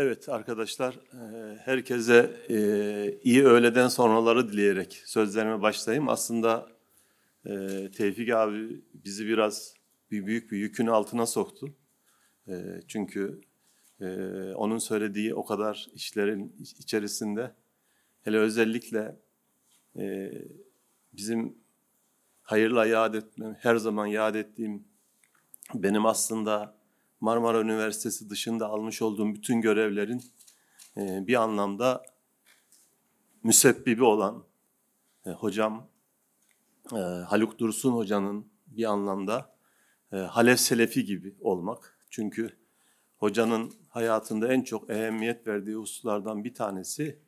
Evet arkadaşlar, e, herkese e, iyi öğleden sonraları dileyerek sözlerime başlayayım. Aslında e, Tevfik abi bizi biraz bir büyük bir yükün altına soktu. Çünkü onun söylediği o kadar işlerin içerisinde, hele özellikle bizim hayırla yad etmem, her zaman yad ettiğim benim aslında Marmara Üniversitesi dışında almış olduğum bütün görevlerin e, bir anlamda müsebbibi olan e, hocam e, Haluk Dursun hocanın bir anlamda Halef Selefi gibi olmak. Çünkü hocanın hayatında en çok ehemmiyet verdiği hususlardan bir tanesi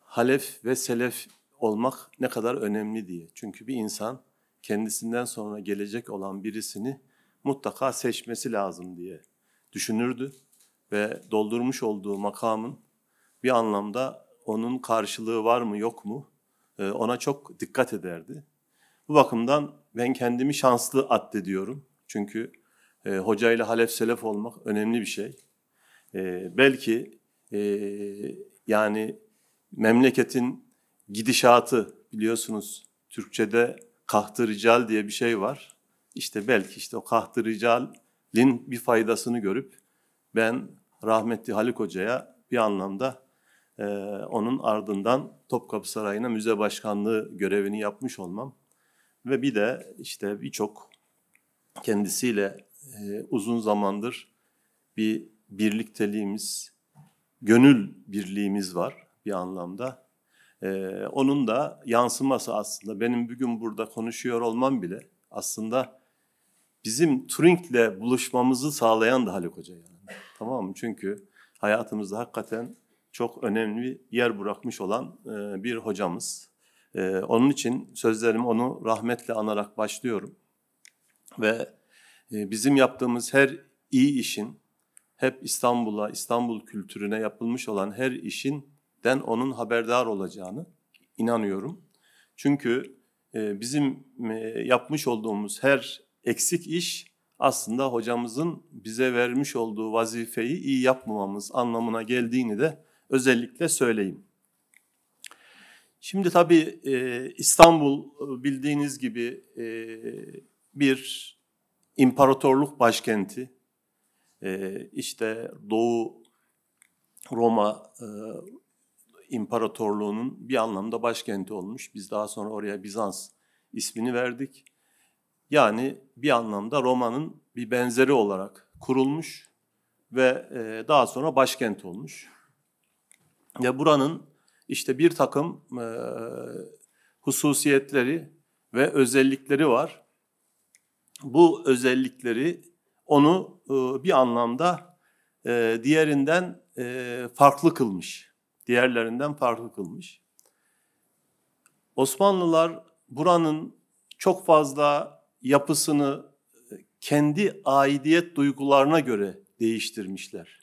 Halef ve Selef olmak ne kadar önemli diye. Çünkü bir insan kendisinden sonra gelecek olan birisini mutlaka seçmesi lazım diye düşünürdü ve doldurmuş olduğu makamın bir anlamda onun karşılığı var mı yok mu e, ona çok dikkat ederdi. Bu bakımdan ben kendimi şanslı addediyorum. Çünkü e, hocayla halef selef olmak önemli bir şey. E, belki e, yani memleketin gidişatı biliyorsunuz Türkçe'de kahtı rical diye bir şey var. İşte belki işte o kahtı ricalin bir faydasını görüp ben rahmetli Haluk Hoca'ya bir anlamda e, onun ardından Topkapı Sarayı'na müze başkanlığı görevini yapmış olmam ve bir de işte birçok kendisiyle e, uzun zamandır bir birlikteliğimiz, gönül birliğimiz var bir anlamda. Ee, onun da yansıması aslında benim bugün burada konuşuyor olmam bile aslında bizim Turing'le buluşmamızı sağlayan da Haluk Hoca yani. Tamam mı? Çünkü hayatımızda hakikaten çok önemli yer bırakmış olan e, bir hocamız. E, onun için sözlerimi onu rahmetle anarak başlıyorum. Ve e, bizim yaptığımız her iyi işin hep İstanbul'a, İstanbul kültürüne yapılmış olan her işinden onun haberdar olacağını inanıyorum. Çünkü bizim yapmış olduğumuz her eksik iş aslında hocamızın bize vermiş olduğu vazifeyi iyi yapmamamız anlamına geldiğini de özellikle söyleyeyim. Şimdi tabii e, İstanbul bildiğiniz gibi e, bir imparatorluk başkenti. E, işte Doğu Roma e, İmparatorluğu'nun bir anlamda başkenti olmuş. Biz daha sonra oraya Bizans ismini verdik. Yani bir anlamda Roma'nın bir benzeri olarak kurulmuş ve e, daha sonra başkent olmuş. Ve buranın işte bir takım e, hususiyetleri ve özellikleri var. Bu özellikleri onu e, bir anlamda diğerinden farklı kılmış. Diğerlerinden farklı kılmış. Osmanlılar buranın çok fazla yapısını e, kendi aidiyet duygularına göre değiştirmişler.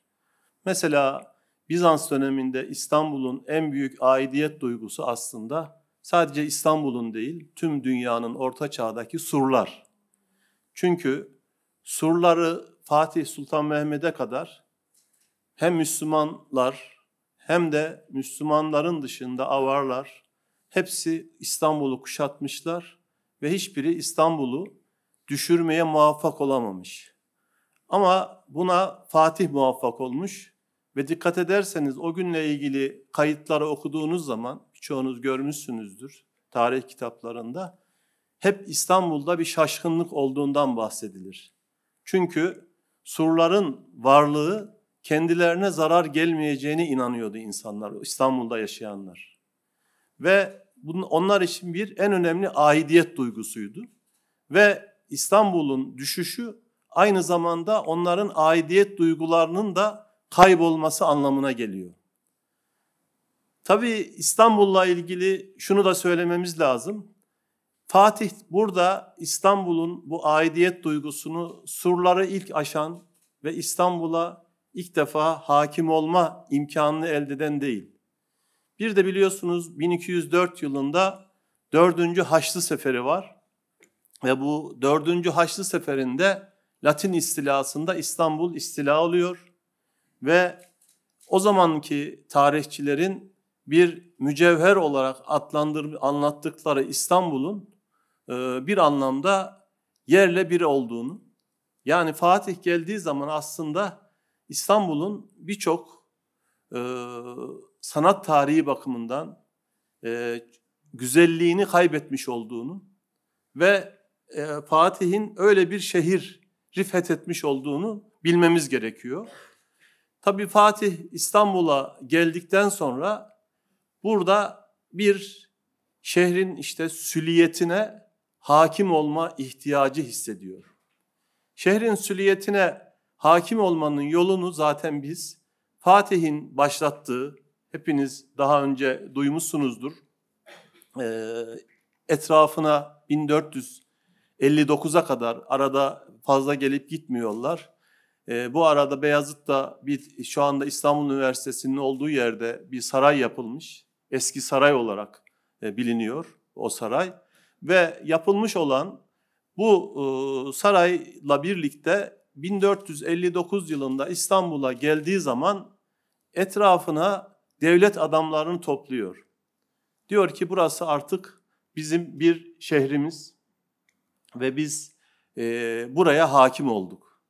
Mesela Bizans döneminde İstanbul'un en büyük aidiyet duygusu aslında sadece İstanbul'un değil, tüm dünyanın orta çağdaki surlar. Çünkü surları Fatih Sultan Mehmet'e kadar hem Müslümanlar hem de Müslümanların dışında avarlar hepsi İstanbul'u kuşatmışlar ve hiçbiri İstanbul'u düşürmeye muvaffak olamamış. Ama buna Fatih muvaffak olmuş ve dikkat ederseniz o günle ilgili kayıtları okuduğunuz zaman birçoğunuz görmüşsünüzdür tarih kitaplarında hep İstanbul'da bir şaşkınlık olduğundan bahsedilir. Çünkü surların varlığı kendilerine zarar gelmeyeceğine inanıyordu insanlar, İstanbul'da yaşayanlar. Ve bunun onlar için bir en önemli aidiyet duygusuydu. Ve İstanbul'un düşüşü aynı zamanda onların aidiyet duygularının da kaybolması anlamına geliyor. Tabii İstanbul'la ilgili şunu da söylememiz lazım. Fatih burada İstanbul'un bu aidiyet duygusunu surları ilk aşan ve İstanbul'a ilk defa hakim olma imkanını elde eden değil. Bir de biliyorsunuz 1204 yılında 4. Haçlı Seferi var. Ve bu 4. Haçlı Seferi'nde Latin istilasında İstanbul istila oluyor. ve o zamanki tarihçilerin bir mücevher olarak adlandır anlattıkları İstanbul'un e, bir anlamda yerle bir olduğunu yani Fatih geldiği zaman aslında İstanbul'un birçok e, sanat tarihi bakımından e, güzelliğini kaybetmiş olduğunu ve e, Fatih'in öyle bir şehir rifet etmiş olduğunu bilmemiz gerekiyor. Tabi Fatih İstanbul'a geldikten sonra burada bir şehrin işte süliyetine hakim olma ihtiyacı hissediyor. Şehrin süliyetine hakim olmanın yolunu zaten biz Fatih'in başlattığı, hepiniz daha önce duymuşsunuzdur, etrafına 1459'a kadar arada fazla gelip gitmiyorlar. bu arada Beyazıt'ta bir şu anda İstanbul Üniversitesi'nin olduğu yerde bir saray yapılmış. Eski saray olarak biliniyor o saray ve yapılmış olan bu sarayla birlikte 1459 yılında İstanbul'a geldiği zaman etrafına devlet adamlarını topluyor. Diyor ki burası artık bizim bir şehrimiz ve biz e, buraya hakim olduk.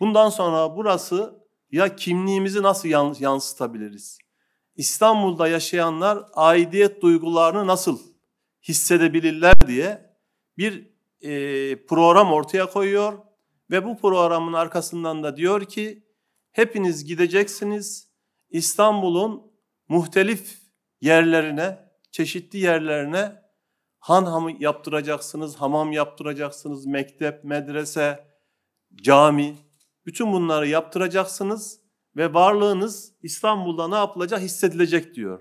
Bundan sonra burası ya kimliğimizi nasıl yansıtabiliriz? İstanbul'da yaşayanlar aidiyet duygularını nasıl hissedebilirler diye bir e, program ortaya koyuyor ve bu programın arkasından da diyor ki hepiniz gideceksiniz İstanbul'un muhtelif yerlerine, çeşitli yerlerine han hamı yaptıracaksınız, hamam yaptıracaksınız, mektep, medrese, cami, bütün bunları yaptıracaksınız ve varlığınız İstanbul'da ne yapılacak hissedilecek diyor.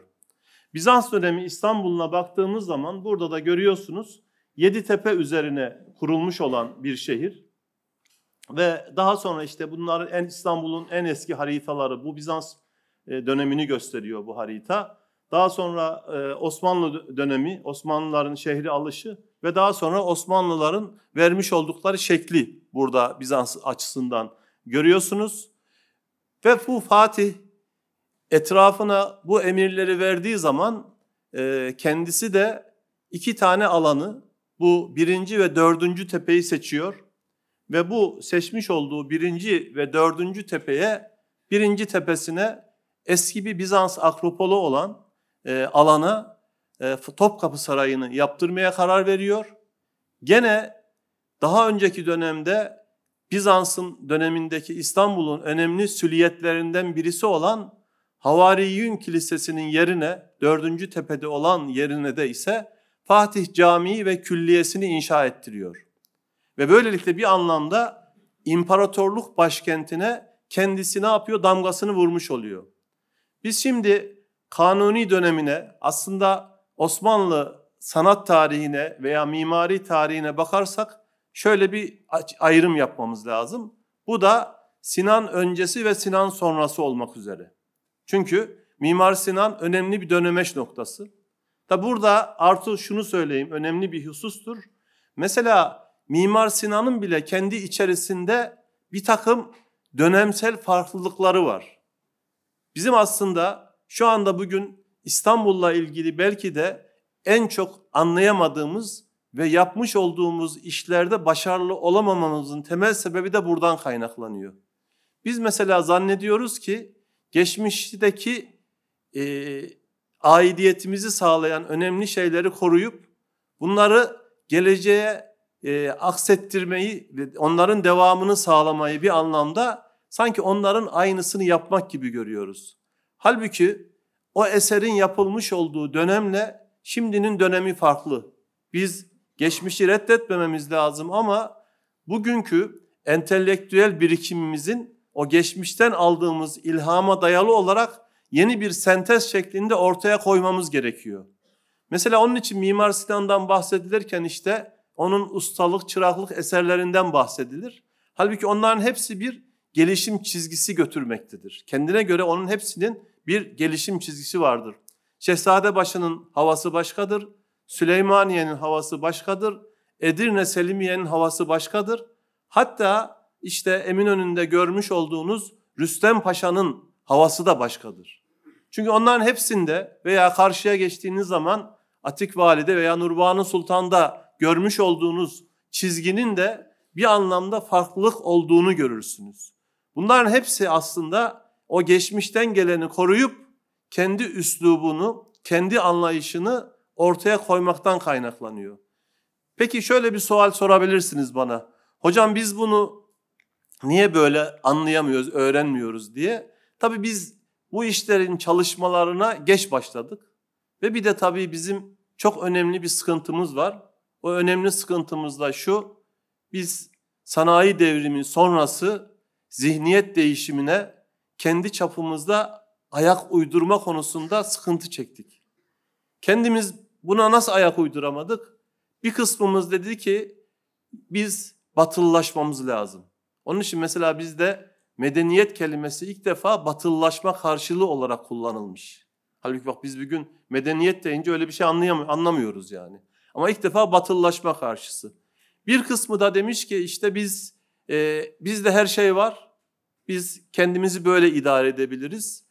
Bizans dönemi İstanbul'una baktığımız zaman burada da görüyorsunuz Yedi tepe üzerine kurulmuş olan bir şehir. Ve daha sonra işte bunların en İstanbul'un en eski haritaları bu Bizans dönemini gösteriyor bu harita. Daha sonra e, Osmanlı dönemi, Osmanlıların şehri alışı ve daha sonra Osmanlıların vermiş oldukları şekli burada Bizans açısından görüyorsunuz. Ve bu Fatih etrafına bu emirleri verdiği zaman e, kendisi de iki tane alanı bu birinci ve dördüncü tepeyi seçiyor. Ve bu seçmiş olduğu birinci ve dördüncü tepeye, birinci tepesine eski bir Bizans akropolu olan e, alana e, Topkapı Sarayı'nı yaptırmaya karar veriyor. Gene daha önceki dönemde Bizans'ın dönemindeki İstanbul'un önemli süliyetlerinden birisi olan Havariyün Kilisesi'nin yerine, dördüncü tepede olan yerine de ise Fatih Camii ve Külliyesini inşa ettiriyor. Ve böylelikle bir anlamda imparatorluk başkentine kendisi ne yapıyor? Damgasını vurmuş oluyor. Biz şimdi Kanuni dönemine aslında Osmanlı sanat tarihine veya mimari tarihine bakarsak şöyle bir ayrım yapmamız lazım. Bu da Sinan öncesi ve Sinan sonrası olmak üzere. Çünkü Mimar Sinan önemli bir dönemeç noktası. Da burada artı şunu söyleyeyim önemli bir husustur. Mesela Mimar Sinan'ın bile kendi içerisinde bir takım dönemsel farklılıkları var. Bizim aslında şu anda bugün İstanbul'la ilgili belki de en çok anlayamadığımız ve yapmış olduğumuz işlerde başarılı olamamamızın temel sebebi de buradan kaynaklanıyor. Biz mesela zannediyoruz ki geçmişteki e, aidiyetimizi sağlayan önemli şeyleri koruyup bunları geleceğe e, aksettirmeyi ve onların devamını sağlamayı bir anlamda sanki onların aynısını yapmak gibi görüyoruz. Halbuki o eserin yapılmış olduğu dönemle şimdinin dönemi farklı. Biz geçmişi reddetmememiz lazım ama bugünkü entelektüel birikimimizin o geçmişten aldığımız ilhama dayalı olarak yeni bir sentez şeklinde ortaya koymamız gerekiyor. Mesela onun için Mimar Sinan'dan bahsedilirken işte onun ustalık, çıraklık eserlerinden bahsedilir. Halbuki onların hepsi bir gelişim çizgisi götürmektedir. Kendine göre onun hepsinin bir gelişim çizgisi vardır. Şehzadebaşı'nın havası başkadır, Süleymaniye'nin havası başkadır, Edirne Selimiye'nin havası başkadır. Hatta işte Eminönü'nde görmüş olduğunuz Rüstem Paşa'nın havası da başkadır. Çünkü onların hepsinde veya karşıya geçtiğiniz zaman Atik Valide veya Nurbanu Sultan'da görmüş olduğunuz çizginin de bir anlamda farklılık olduğunu görürsünüz. Bunların hepsi aslında o geçmişten geleni koruyup kendi üslubunu, kendi anlayışını ortaya koymaktan kaynaklanıyor. Peki şöyle bir sual sorabilirsiniz bana. Hocam biz bunu niye böyle anlayamıyoruz, öğrenmiyoruz diye. Tabii biz bu işlerin çalışmalarına geç başladık. Ve bir de tabii bizim çok önemli bir sıkıntımız var. O önemli sıkıntımız da şu. Biz sanayi devrimi sonrası zihniyet değişimine kendi çapımızda ayak uydurma konusunda sıkıntı çektik. Kendimiz buna nasıl ayak uyduramadık? Bir kısmımız dedi ki biz batılılaşmamız lazım. Onun için mesela bizde medeniyet kelimesi ilk defa batılılaşma karşılığı olarak kullanılmış. Halbuki bak biz bir gün medeniyet deyince öyle bir şey anlamıyoruz yani. Ama ilk defa batılılaşma karşısı. Bir kısmı da demiş ki işte biz e, bizde her şey var. Biz kendimizi böyle idare edebiliriz.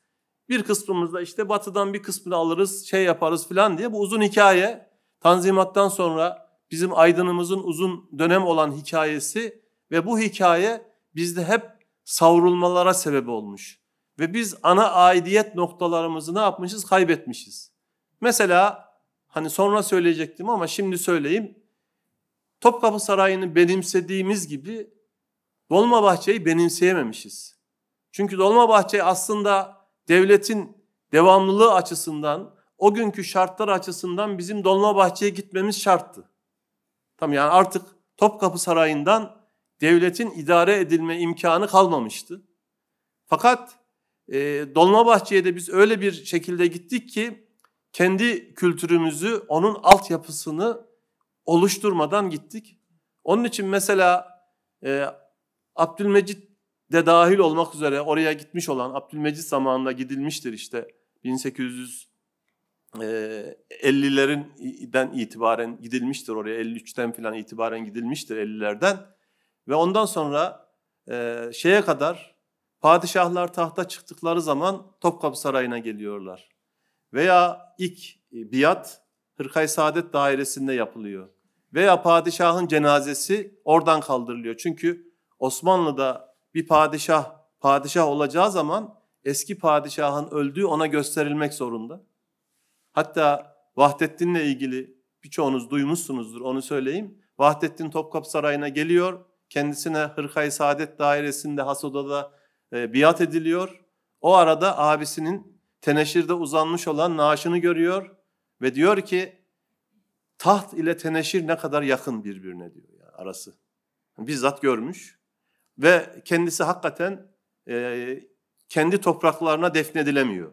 Bir kısmımız da işte batıdan bir kısmını alırız, şey yaparız falan diye. Bu uzun hikaye. Tanzimattan sonra bizim aydınımızın uzun dönem olan hikayesi ve bu hikaye bizde hep savrulmalara sebep olmuş. Ve biz ana aidiyet noktalarımızı ne yapmışız? Kaybetmişiz. Mesela hani sonra söyleyecektim ama şimdi söyleyeyim. Topkapı Sarayı'nı benimsediğimiz gibi Dolmabahçe'yi benimseyememişiz. Çünkü Dolmabahçe aslında devletin devamlılığı açısından, o günkü şartlar açısından bizim Dolmabahçe'ye gitmemiz şarttı. Tam yani artık Topkapı Sarayı'ndan devletin idare edilme imkanı kalmamıştı. Fakat e, Dolmabahçe'ye de biz öyle bir şekilde gittik ki kendi kültürümüzü, onun altyapısını oluşturmadan gittik. Onun için mesela e, Abdülmecit de dahil olmak üzere oraya gitmiş olan Abdülmecit zamanında gidilmiştir işte 1850'lerin itibaren gidilmiştir oraya 53'ten falan itibaren gidilmiştir 50'lerden ve ondan sonra e, şeye kadar padişahlar tahta çıktıkları zaman Topkapı Sarayı'na geliyorlar. Veya ilk e, biat Hırkay Saadet Dairesi'nde yapılıyor. Veya padişahın cenazesi oradan kaldırılıyor. Çünkü Osmanlı'da bir padişah padişah olacağı zaman eski padişahın öldüğü ona gösterilmek zorunda. Hatta Vahdettin'le ilgili birçoğunuz duymuşsunuzdur onu söyleyeyim. Vahdettin Topkapı Sarayı'na geliyor. Kendisine Hırkay Saadet Dairesi'nde Hasoda'da e, biat ediliyor. O arada abisinin teneşirde uzanmış olan naaşını görüyor ve diyor ki taht ile teneşir ne kadar yakın birbirine diyor yani arası. Bizzat görmüş ve kendisi hakikaten e, kendi topraklarına defnedilemiyor.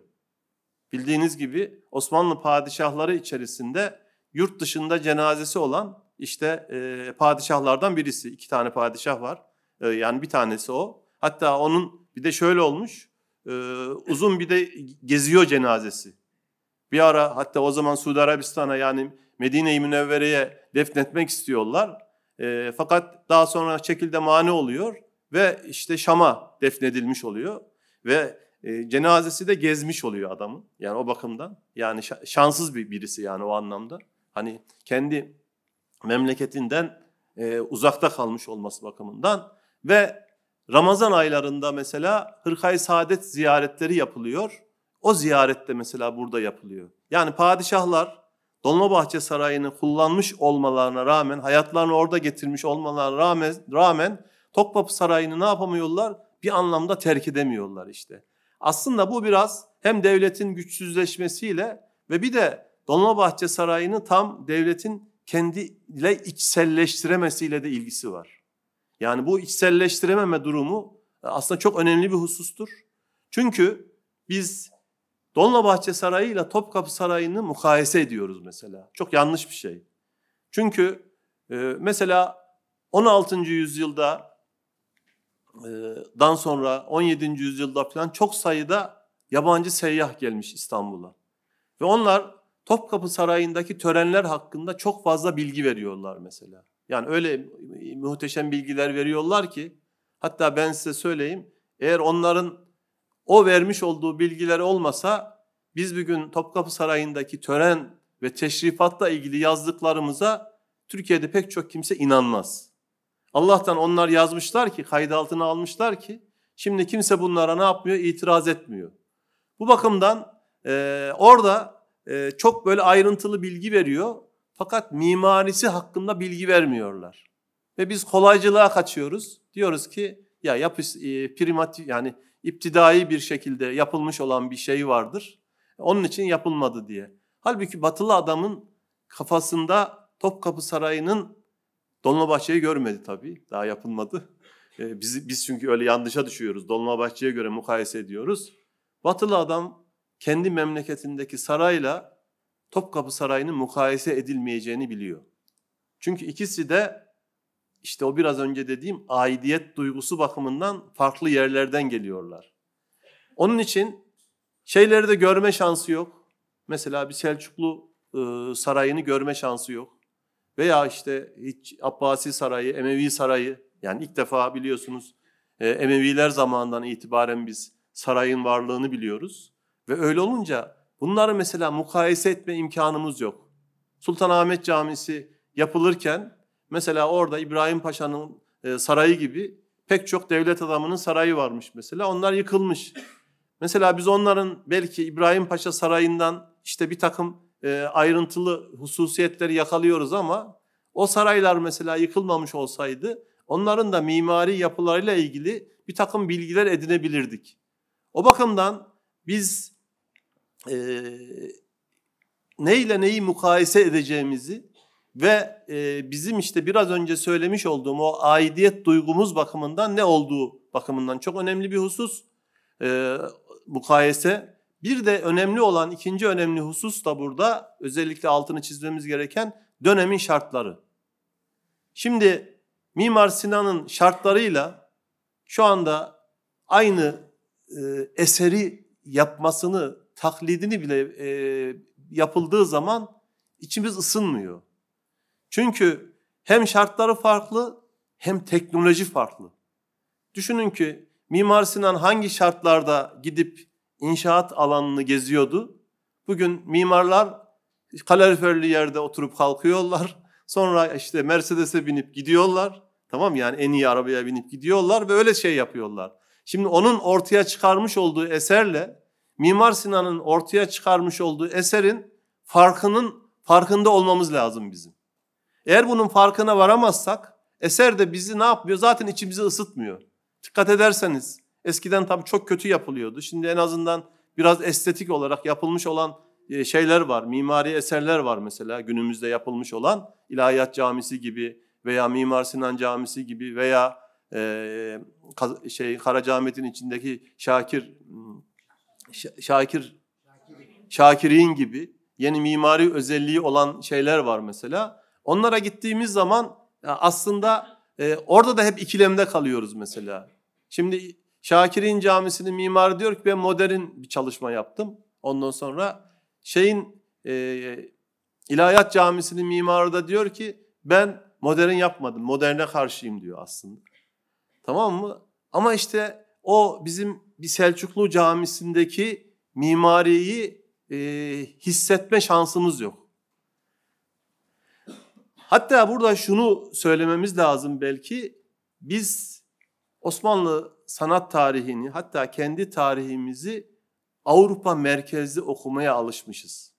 Bildiğiniz gibi Osmanlı padişahları içerisinde yurt dışında cenazesi olan işte e, padişahlardan birisi. İki tane padişah var. E, yani bir tanesi o. Hatta onun bir de şöyle olmuş. E, uzun bir de geziyor cenazesi. Bir ara hatta o zaman Suudi Arabistan'a yani Medine-i Münevvere'ye defnetmek istiyorlar. E, fakat daha sonra şekilde mani oluyor ve işte Şam'a defnedilmiş oluyor ve e, cenazesi de gezmiş oluyor adamın. Yani o bakımdan yani şanssız bir birisi yani o anlamda. Hani kendi memleketinden e, uzakta kalmış olması bakımından ve Ramazan aylarında mesela Hırkay Saadet ziyaretleri yapılıyor. O ziyarette mesela burada yapılıyor. Yani padişahlar Dolmabahçe Sarayı'nı kullanmış olmalarına rağmen, hayatlarını orada getirmiş olmalarına rağmen, rağmen Topkapı Sarayı'nı ne yapamıyorlar? Bir anlamda terk edemiyorlar işte. Aslında bu biraz hem devletin güçsüzleşmesiyle ve bir de Dolmabahçe Sarayı'nı tam devletin kendiyle içselleştiremesiyle de ilgisi var. Yani bu içselleştirememe durumu aslında çok önemli bir husustur. Çünkü biz Dolmabahçe Sarayı ile Topkapı Sarayı'nı mukayese ediyoruz mesela. Çok yanlış bir şey. Çünkü e, mesela 16. yüzyılda e, dan sonra 17. yüzyılda falan çok sayıda yabancı seyyah gelmiş İstanbul'a. Ve onlar Topkapı Sarayı'ndaki törenler hakkında çok fazla bilgi veriyorlar mesela. Yani öyle muhteşem bilgiler veriyorlar ki hatta ben size söyleyeyim Eğer onların o vermiş olduğu bilgileri olmasa biz bugün Topkapı Sarayı'ndaki tören ve teşrifatla ilgili yazdıklarımıza Türkiye'de pek çok kimse inanmaz. Allah'tan onlar yazmışlar ki, kaydı altına almışlar ki şimdi kimse bunlara ne yapmıyor? İtiraz etmiyor. Bu bakımdan e, orada e, çok böyle ayrıntılı bilgi veriyor fakat mimarisi hakkında bilgi vermiyorlar. Ve biz kolaycılığa kaçıyoruz. Diyoruz ki ya yapış, e, primat yani iptidai bir şekilde yapılmış olan bir şey vardır. Onun için yapılmadı diye. Halbuki batılı adamın kafasında Topkapı Sarayı'nın Dolmabahçe'yi görmedi tabii. Daha yapılmadı. E, biz, biz çünkü öyle yanlışa düşüyoruz. Dolmabahçe'ye göre mukayese ediyoruz. Batılı adam kendi memleketindeki sarayla Topkapı Sarayı'nın mukayese edilmeyeceğini biliyor. Çünkü ikisi de işte o biraz önce dediğim aidiyet duygusu bakımından farklı yerlerden geliyorlar. Onun için şeyleri de görme şansı yok. Mesela bir Selçuklu e, sarayını görme şansı yok. Veya işte hiç Abbasi sarayı, Emevi sarayı yani ilk defa biliyorsunuz e, Emeviler zamanından itibaren biz sarayın varlığını biliyoruz. Ve öyle olunca bunları mesela mukayese etme imkanımız yok. Sultanahmet Camisi yapılırken mesela orada İbrahim Paşa'nın e, sarayı gibi pek çok devlet adamının sarayı varmış mesela. Onlar yıkılmış. Mesela biz onların belki İbrahim Paşa sarayından işte bir takım e, ayrıntılı hususiyetleri yakalıyoruz ama o saraylar mesela yıkılmamış olsaydı onların da mimari yapılarıyla ilgili bir takım bilgiler edinebilirdik. O bakımdan biz e, neyle neyi mukayese edeceğimizi ve e, bizim işte biraz önce söylemiş olduğum o aidiyet duygumuz bakımından ne olduğu bakımından çok önemli bir husus e, mukayese. Bir de önemli olan ikinci önemli husus da burada özellikle altını çizmemiz gereken dönemin şartları. Şimdi Mimar Sinan'ın şartlarıyla şu anda aynı e, eseri yapmasını, taklidini bile e, yapıldığı zaman içimiz ısınmıyor. Çünkü hem şartları farklı hem teknoloji farklı. Düşünün ki Mimar Sinan hangi şartlarda gidip inşaat alanını geziyordu? Bugün mimarlar kaloriferli yerde oturup kalkıyorlar. Sonra işte Mercedes'e binip gidiyorlar. Tamam yani en iyi arabaya binip gidiyorlar ve öyle şey yapıyorlar. Şimdi onun ortaya çıkarmış olduğu eserle Mimar Sinan'ın ortaya çıkarmış olduğu eserin farkının farkında olmamız lazım bizim. Eğer bunun farkına varamazsak eser de bizi ne yapmıyor? Zaten içimizi ısıtmıyor. Dikkat ederseniz eskiden tabii çok kötü yapılıyordu. Şimdi en azından biraz estetik olarak yapılmış olan e, şeyler var. Mimari eserler var mesela günümüzde yapılmış olan İlahiyat Camisi gibi veya Mimar Sinan Camisi gibi veya e, şey Karacaahmet'in içindeki Şakir Şakir Şakirin gibi yeni mimari özelliği olan şeyler var mesela. Onlara gittiğimiz zaman aslında e, orada da hep ikilemde kalıyoruz mesela. Şimdi Şakir'in camisinin mimarı diyor ki ben modern bir çalışma yaptım. Ondan sonra şeyin e, İlahiyat Camisi'nin mimarı da diyor ki ben modern yapmadım. Moderne karşıyım diyor aslında. Tamam mı? Ama işte o bizim bir Selçuklu camisindeki mimariyi e, hissetme şansımız yok. Hatta burada şunu söylememiz lazım belki. Biz Osmanlı sanat tarihini hatta kendi tarihimizi Avrupa merkezli okumaya alışmışız.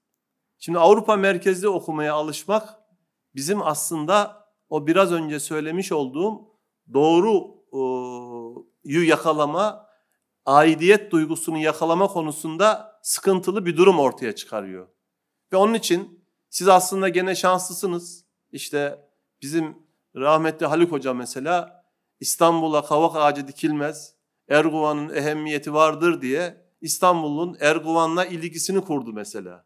Şimdi Avrupa merkezli okumaya alışmak bizim aslında o biraz önce söylemiş olduğum doğruyu yakalama, aidiyet duygusunu yakalama konusunda sıkıntılı bir durum ortaya çıkarıyor. Ve onun için siz aslında gene şanslısınız. İşte bizim rahmetli Haluk Hoca mesela İstanbul'a kavak ağacı dikilmez, Erguvan'ın ehemmiyeti vardır diye İstanbul'un Erguvan'la ilgisini kurdu mesela.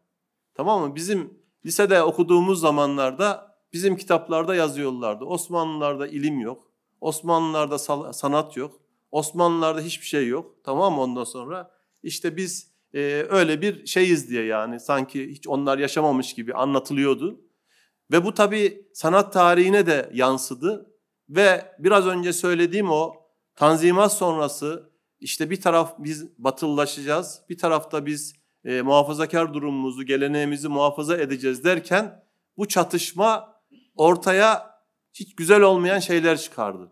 Tamam mı? Bizim lisede okuduğumuz zamanlarda bizim kitaplarda yazıyorlardı. Osmanlılarda ilim yok. Osmanlılarda sanat yok. Osmanlılarda hiçbir şey yok. Tamam mı ondan sonra? İşte biz e, öyle bir şeyiz diye yani sanki hiç onlar yaşamamış gibi anlatılıyordu. Ve bu tabii sanat tarihine de yansıdı. Ve biraz önce söylediğim o Tanzimat sonrası işte bir taraf biz batılılaşacağız, bir tarafta biz e, muhafazakar durumumuzu, geleneğimizi muhafaza edeceğiz derken bu çatışma ortaya hiç güzel olmayan şeyler çıkardı.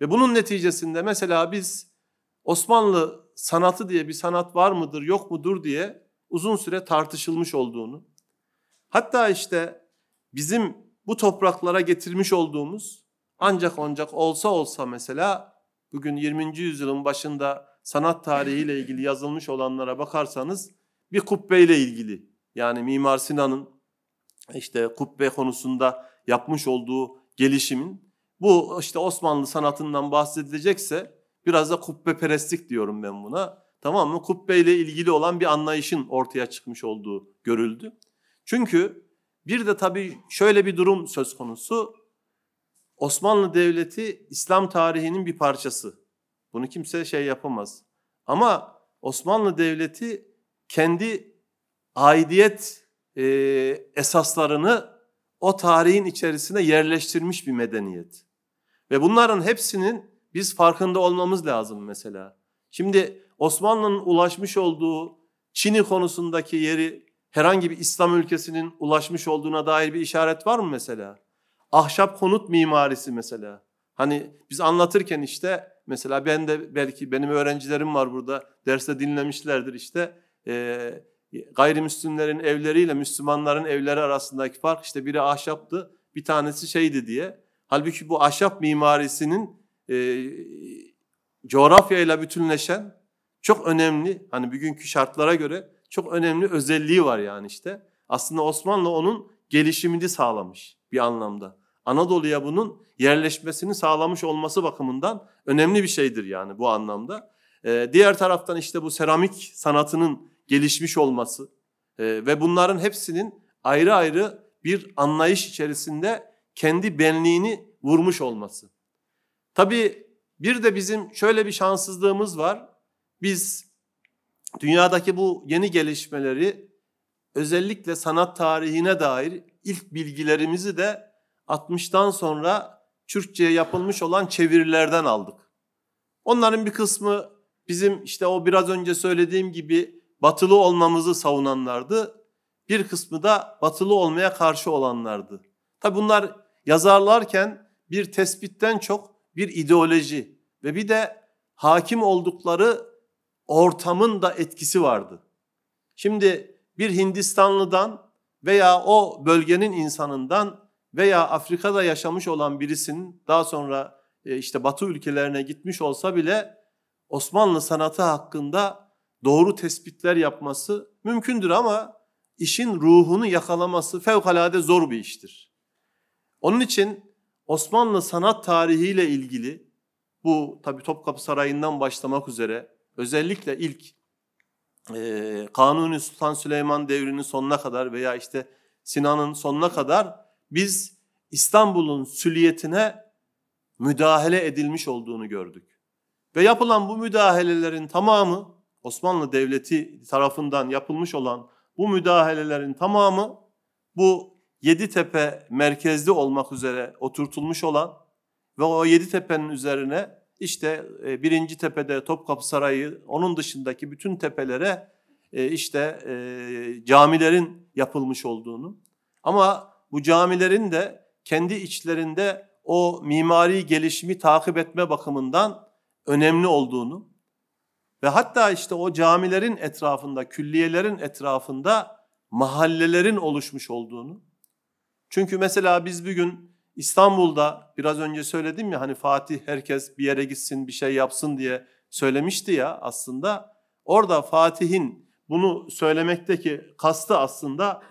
Ve bunun neticesinde mesela biz Osmanlı sanatı diye bir sanat var mıdır, yok mudur diye uzun süre tartışılmış olduğunu, hatta işte bizim bu topraklara getirmiş olduğumuz ancak ancak olsa olsa mesela bugün 20. yüzyılın başında sanat tarihiyle ilgili yazılmış olanlara bakarsanız bir kubbeyle ilgili yani Mimar Sinan'ın işte kubbe konusunda yapmış olduğu gelişimin bu işte Osmanlı sanatından bahsedilecekse biraz da kubbe perestlik diyorum ben buna. Tamam mı? Kubbeyle ilgili olan bir anlayışın ortaya çıkmış olduğu görüldü. Çünkü bir de tabii şöyle bir durum söz konusu. Osmanlı Devleti İslam tarihinin bir parçası. Bunu kimse şey yapamaz. Ama Osmanlı Devleti kendi aidiyet e, esaslarını o tarihin içerisine yerleştirmiş bir medeniyet. Ve bunların hepsinin biz farkında olmamız lazım mesela. Şimdi Osmanlı'nın ulaşmış olduğu Çin'i konusundaki yeri herhangi bir İslam ülkesinin ulaşmış olduğuna dair bir işaret var mı mesela? Ahşap konut mimarisi mesela. Hani biz anlatırken işte mesela ben de belki benim öğrencilerim var burada derste dinlemişlerdir işte e, gayrimüslimlerin evleriyle Müslümanların evleri arasındaki fark işte biri ahşaptı bir tanesi şeydi diye. Halbuki bu ahşap mimarisinin e, coğrafyayla bütünleşen çok önemli hani bugünkü şartlara göre çok önemli özelliği var yani işte. Aslında Osmanlı onun gelişimini sağlamış bir anlamda. Anadolu'ya bunun yerleşmesini sağlamış olması bakımından önemli bir şeydir yani bu anlamda. Ee, diğer taraftan işte bu seramik sanatının gelişmiş olması e, ve bunların hepsinin ayrı ayrı bir anlayış içerisinde kendi benliğini vurmuş olması. Tabii bir de bizim şöyle bir şanssızlığımız var. Biz dünyadaki bu yeni gelişmeleri özellikle sanat tarihine dair ilk bilgilerimizi de 60'tan sonra Türkçe'ye yapılmış olan çevirilerden aldık. Onların bir kısmı bizim işte o biraz önce söylediğim gibi batılı olmamızı savunanlardı. Bir kısmı da batılı olmaya karşı olanlardı. Tabi bunlar yazarlarken bir tespitten çok bir ideoloji ve bir de hakim oldukları ortamın da etkisi vardı. Şimdi bir Hindistanlıdan veya o bölgenin insanından veya Afrika'da yaşamış olan birisinin daha sonra e, işte Batı ülkelerine gitmiş olsa bile Osmanlı sanatı hakkında doğru tespitler yapması mümkündür ama işin ruhunu yakalaması fevkalade zor bir iştir. Onun için Osmanlı sanat tarihiyle ilgili bu tabi Topkapı Sarayı'ndan başlamak üzere özellikle ilk e, Kanuni Sultan Süleyman devrinin sonuna kadar veya işte Sinan'ın sonuna kadar biz İstanbul'un süliyetine müdahale edilmiş olduğunu gördük. Ve yapılan bu müdahalelerin tamamı Osmanlı Devleti tarafından yapılmış olan bu müdahalelerin tamamı bu Yeditepe merkezli olmak üzere oturtulmuş olan ve o Yeditepe'nin üzerine işte e, birinci tepede Topkapı Sarayı, onun dışındaki bütün tepelere e, işte e, camilerin yapılmış olduğunu ama bu camilerin de kendi içlerinde o mimari gelişimi takip etme bakımından önemli olduğunu ve hatta işte o camilerin etrafında, külliyelerin etrafında mahallelerin oluşmuş olduğunu. Çünkü mesela biz bugün İstanbul'da biraz önce söyledim ya hani Fatih herkes bir yere gitsin bir şey yapsın diye söylemişti ya aslında. Orada Fatih'in bunu söylemekteki kastı aslında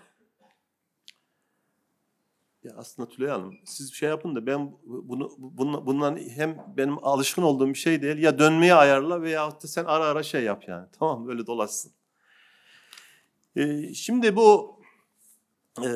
ya aslında Tülay Hanım siz bir şey yapın da ben bunu bunla, bundan hem benim alışkın olduğum bir şey değil ya dönmeye ayarla veya da sen ara ara şey yap yani. Tamam böyle dolaşsın. Ee, şimdi bu e,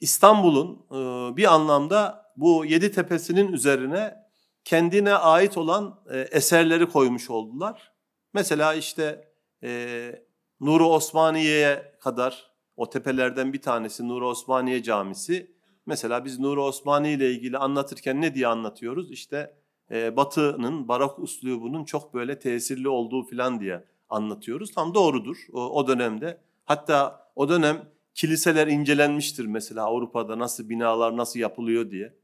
İstanbul'un e, bir anlamda bu yedi tepesinin üzerine kendine ait olan e, eserleri koymuş oldular. Mesela işte e, Nuru Osmaniye'ye kadar o tepelerden bir tanesi Nuru Osmaniye Camisi. Mesela biz Nuru Osmaniye ile ilgili anlatırken ne diye anlatıyoruz? İşte e, Batı'nın barok üslubunun çok böyle tesirli olduğu filan diye anlatıyoruz. Tam doğrudur o, o dönemde. Hatta o dönem kiliseler incelenmiştir mesela Avrupa'da nasıl binalar nasıl yapılıyor diye.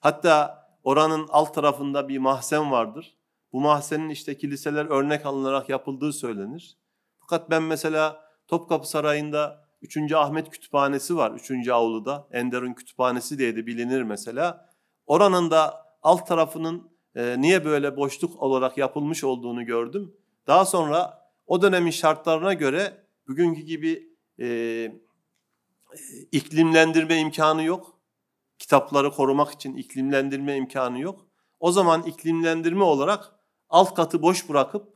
Hatta oranın alt tarafında bir mahzen vardır. Bu mahzenin işte kiliseler örnek alınarak yapıldığı söylenir. Fakat ben mesela Topkapı Sarayı'nda 3. Ahmet Kütüphanesi var 3. avluda. Enderun Kütüphanesi diye de bilinir mesela. Oranın da alt tarafının e, niye böyle boşluk olarak yapılmış olduğunu gördüm. Daha sonra o dönemin şartlarına göre bugünkü gibi e, iklimlendirme imkanı yok. Kitapları korumak için iklimlendirme imkanı yok. O zaman iklimlendirme olarak alt katı boş bırakıp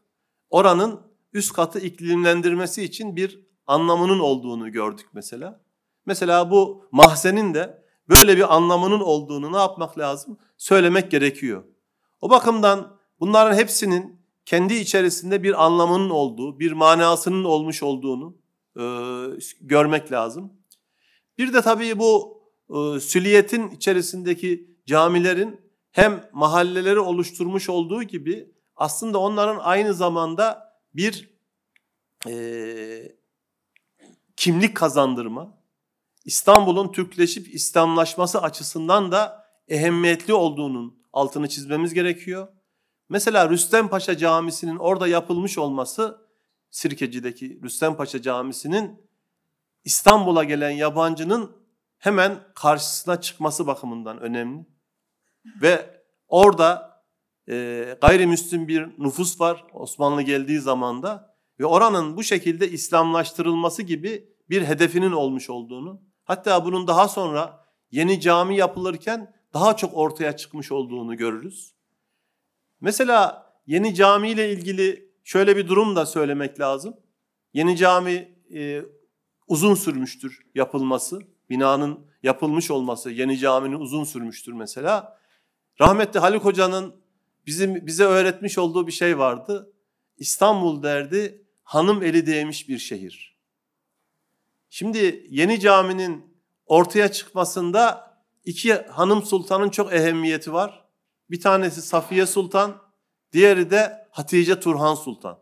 oranın üst katı iklimlendirmesi için bir anlamının olduğunu gördük mesela. Mesela bu mahzenin de böyle bir anlamının olduğunu ne yapmak lazım? Söylemek gerekiyor. O bakımdan bunların hepsinin kendi içerisinde bir anlamının olduğu, bir manasının olmuş olduğunu e, görmek lazım. Bir de tabii bu e, sülliyetin içerisindeki camilerin hem mahalleleri oluşturmuş olduğu gibi aslında onların aynı zamanda bir e, kimlik kazandırma, İstanbul'un Türkleşip İslamlaşması açısından da ehemmiyetli olduğunun altını çizmemiz gerekiyor. Mesela Rüstem Paşa Camisi'nin orada yapılmış olması, Sirkeci'deki Rüstem Paşa Camisi'nin İstanbul'a gelen yabancının hemen karşısına çıkması bakımından önemli. Ve orada e, gayrimüslim bir nüfus var Osmanlı geldiği zamanda ve oranın bu şekilde İslamlaştırılması gibi bir hedefinin olmuş olduğunu, hatta bunun daha sonra yeni cami yapılırken daha çok ortaya çıkmış olduğunu görürüz. Mesela yeni cami ile ilgili şöyle bir durum da söylemek lazım. Yeni cami e, uzun sürmüştür yapılması. Binanın yapılmış olması yeni caminin uzun sürmüştür mesela. Rahmetli Haluk Hoca'nın bizim bize öğretmiş olduğu bir şey vardı. İstanbul derdi hanım eli değmiş bir şehir. Şimdi yeni caminin ortaya çıkmasında iki hanım sultanın çok ehemmiyeti var. Bir tanesi Safiye Sultan, diğeri de Hatice Turhan Sultan.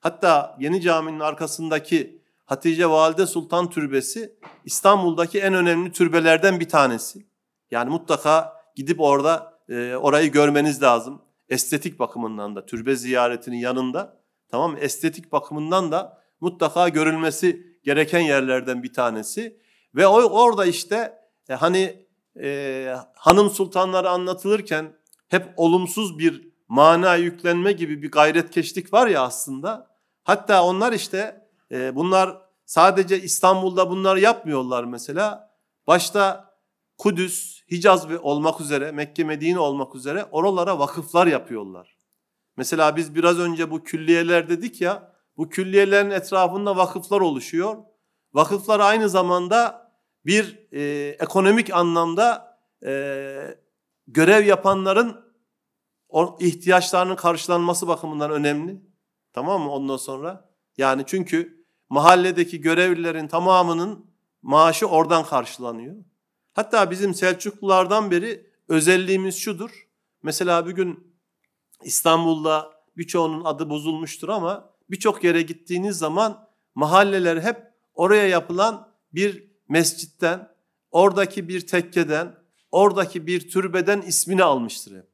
Hatta yeni caminin arkasındaki Hatice Valide Sultan Türbesi İstanbul'daki en önemli türbelerden bir tanesi. Yani mutlaka gidip orada e, orayı görmeniz lazım. Estetik bakımından da türbe ziyaretinin yanında tamam? Estetik bakımından da mutlaka görülmesi gereken yerlerden bir tanesi. Ve o, orada işte e, hani e, hanım sultanları anlatılırken hep olumsuz bir mana yüklenme gibi bir gayretkeşlik var ya aslında. Hatta onlar işte e, bunlar sadece İstanbul'da bunlar yapmıyorlar mesela. Başta Kudüs, Hicaz olmak üzere, Mekke, Medine olmak üzere oralara vakıflar yapıyorlar. Mesela biz biraz önce bu külliyeler dedik ya, bu külliyelerin etrafında vakıflar oluşuyor. Vakıflar aynı zamanda bir e, ekonomik anlamda e, görev yapanların ihtiyaçlarının karşılanması bakımından önemli. Tamam mı ondan sonra? Yani çünkü mahalledeki görevlilerin tamamının maaşı oradan karşılanıyor. Hatta bizim Selçuklulardan beri özelliğimiz şudur. Mesela bir gün İstanbul'da birçoğunun adı bozulmuştur ama birçok yere gittiğiniz zaman mahalleler hep oraya yapılan bir mescitten, oradaki bir tekkeden, oradaki bir türbeden ismini almıştır hep.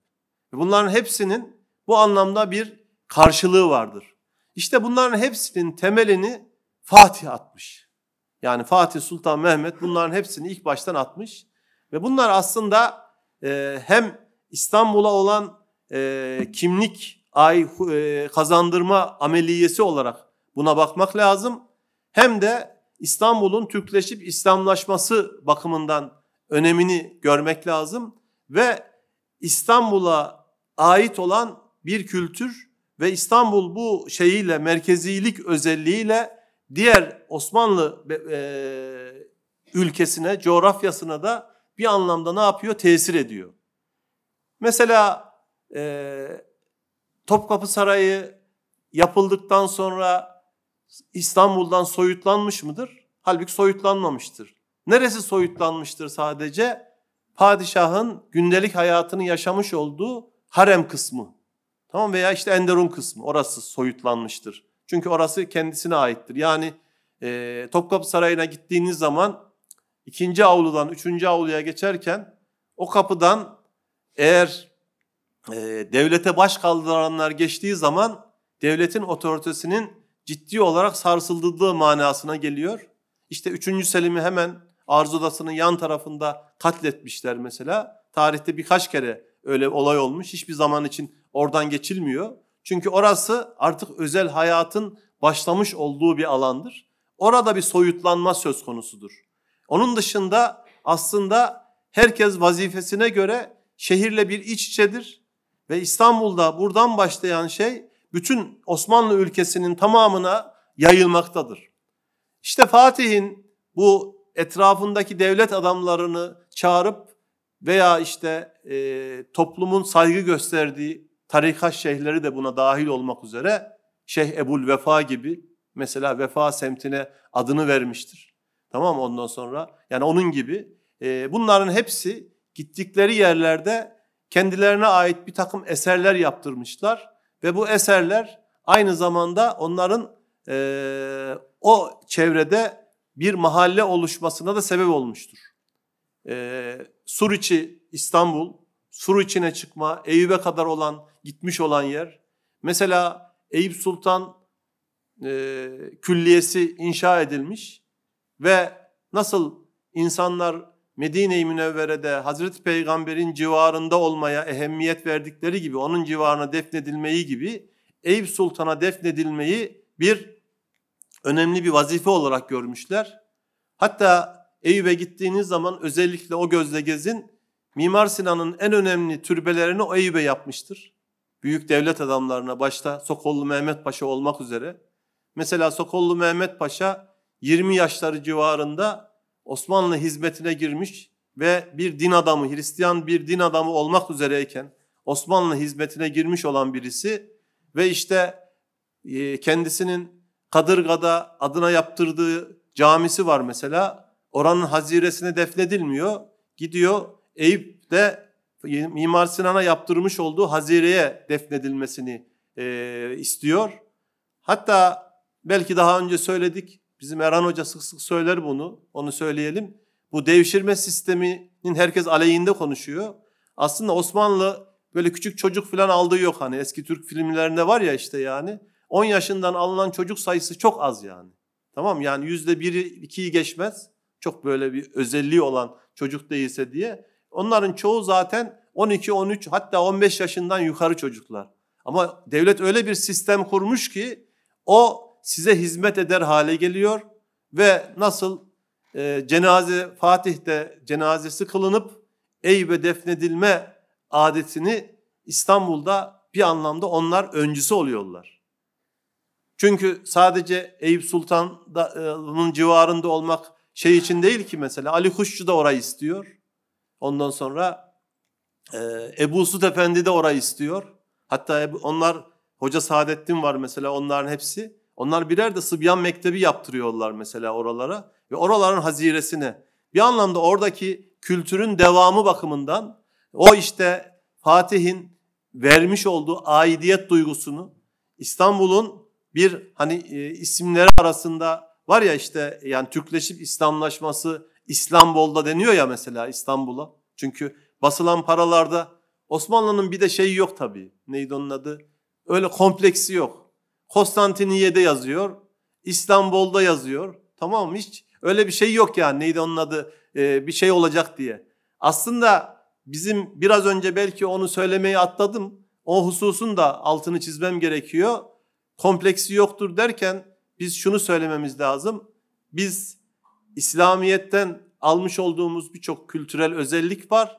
Bunların hepsinin bu anlamda bir karşılığı vardır. İşte bunların hepsinin temelini Fatih atmış. Yani Fatih Sultan Mehmet bunların hepsini ilk baştan atmış. Ve bunlar aslında e, hem İstanbul'a olan e, kimlik ay e, kazandırma ameliyesi olarak buna bakmak lazım. Hem de İstanbul'un Türkleşip İslamlaşması bakımından önemini görmek lazım ve İstanbul'a ait olan bir kültür ve İstanbul bu şeyiyle merkezilik özelliğiyle diğer Osmanlı e, ülkesine, coğrafyasına da bir anlamda ne yapıyor? Tesir ediyor. Mesela e, Topkapı Sarayı yapıldıktan sonra İstanbul'dan soyutlanmış mıdır? Halbuki soyutlanmamıştır. Neresi soyutlanmıştır sadece? Padişahın gündelik hayatını yaşamış olduğu harem kısmı. Tamam veya işte Enderun kısmı. Orası soyutlanmıştır. Çünkü orası kendisine aittir. Yani e, Topkapı Sarayı'na gittiğiniz zaman ikinci avludan üçüncü avluya geçerken o kapıdan eğer e, devlete baş kaldıranlar geçtiği zaman devletin otoritesinin ciddi olarak sarsıldığı manasına geliyor. İşte 3. Selim'i hemen arz odasının yan tarafında katletmişler mesela. Tarihte birkaç kere öyle olay olmuş. Hiçbir zaman için oradan geçilmiyor. Çünkü orası artık özel hayatın başlamış olduğu bir alandır. Orada bir soyutlanma söz konusudur. Onun dışında aslında herkes vazifesine göre şehirle bir iç içedir. Ve İstanbul'da buradan başlayan şey bütün Osmanlı ülkesinin tamamına yayılmaktadır. İşte Fatih'in bu etrafındaki devlet adamlarını çağırıp veya işte e, toplumun saygı gösterdiği tarikat şeyhleri de buna dahil olmak üzere Şeyh Ebul Vefa gibi mesela Vefa semtine adını vermiştir. Tamam ondan sonra? Yani onun gibi e, bunların hepsi gittikleri yerlerde kendilerine ait bir takım eserler yaptırmışlar ve bu eserler aynı zamanda onların e, o çevrede bir mahalle oluşmasına da sebep olmuştur. E, Suriçi İstanbul, Suriçi'ne çıkma, Eyüp'e kadar olan, gitmiş olan yer. Mesela Eyüp Sultan e, Külliyesi inşa edilmiş ve nasıl insanlar Medine-i Münevvere'de Hazreti Peygamber'in civarında olmaya ehemmiyet verdikleri gibi, onun civarına defnedilmeyi gibi Eyüp Sultan'a defnedilmeyi bir önemli bir vazife olarak görmüşler. Hatta Eyüp'e gittiğiniz zaman özellikle o gözle gezin. Mimar Sinan'ın en önemli türbelerini o Eyüp'e yapmıştır. Büyük devlet adamlarına başta Sokollu Mehmet Paşa olmak üzere. Mesela Sokollu Mehmet Paşa 20 yaşları civarında Osmanlı hizmetine girmiş ve bir din adamı, Hristiyan bir din adamı olmak üzereyken Osmanlı hizmetine girmiş olan birisi ve işte e, kendisinin Kadırga'da adına yaptırdığı camisi var mesela. Oranın haziresine defnedilmiyor. Gidiyor Eyüp'te Mimar Sinan'a yaptırmış olduğu hazireye defnedilmesini e, istiyor. Hatta belki daha önce söyledik. Bizim Erhan Hoca sık sık söyler bunu. Onu söyleyelim. Bu devşirme sisteminin herkes aleyhinde konuşuyor. Aslında Osmanlı böyle küçük çocuk falan aldığı yok hani eski Türk filmlerinde var ya işte yani. 10 yaşından alınan çocuk sayısı çok az yani. Tamam yani yüzde biri ikiyi geçmez. Çok böyle bir özelliği olan çocuk değilse diye. Onların çoğu zaten 12, 13 hatta 15 yaşından yukarı çocuklar. Ama devlet öyle bir sistem kurmuş ki o size hizmet eder hale geliyor ve nasıl e, cenaze Fatih'te cenazesi kılınıp Eyüp'e defnedilme adetini İstanbul'da bir anlamda onlar öncüsü oluyorlar. Çünkü sadece Eyüp Sultan'ın civarında olmak şey için değil ki mesela Ali Kuşçu da orayı istiyor. Ondan sonra e, Ebu Sud Efendi de orayı istiyor. Hatta onlar Hoca Saadettin var mesela onların hepsi. Onlar birer de Sıbyan Mektebi yaptırıyorlar mesela oralara. Ve oraların haziresine. Bir anlamda oradaki kültürün devamı bakımından o işte Fatih'in vermiş olduğu aidiyet duygusunu İstanbul'un bir hani e, isimleri arasında var ya işte yani Türkleşip İslamlaşması İstanbul'da deniyor ya mesela İstanbul'a. Çünkü basılan paralarda Osmanlı'nın bir de şeyi yok tabii. Neydi onun adı? Öyle kompleksi yok. Konstantiniye'de yazıyor. İstanbul'da yazıyor. Tamam? Hiç öyle bir şey yok yani. Neydi onun adı? Ee, bir şey olacak diye. Aslında bizim biraz önce belki onu söylemeyi atladım. O hususun da altını çizmem gerekiyor. Kompleksi yoktur derken biz şunu söylememiz lazım. Biz İslamiyet'ten almış olduğumuz birçok kültürel özellik var.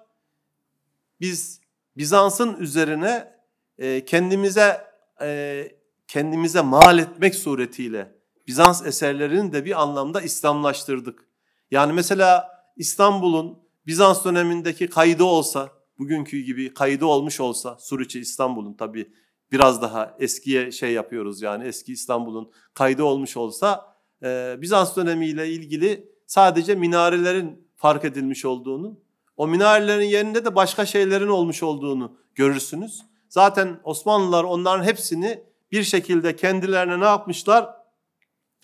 Biz Bizans'ın üzerine e, kendimize e, kendimize mal etmek suretiyle Bizans eserlerini de bir anlamda İslamlaştırdık. Yani mesela İstanbul'un Bizans dönemindeki kaydı olsa, bugünkü gibi kaydı olmuş olsa, Suriçi İstanbul'un tabi biraz daha eskiye şey yapıyoruz yani eski İstanbul'un kaydı olmuş olsa e, Bizans dönemiyle ilgili sadece minarelerin fark edilmiş olduğunu, O minarelerin yerinde de başka şeylerin olmuş olduğunu görürsünüz. Zaten Osmanlılar onların hepsini bir şekilde kendilerine ne yapmışlar?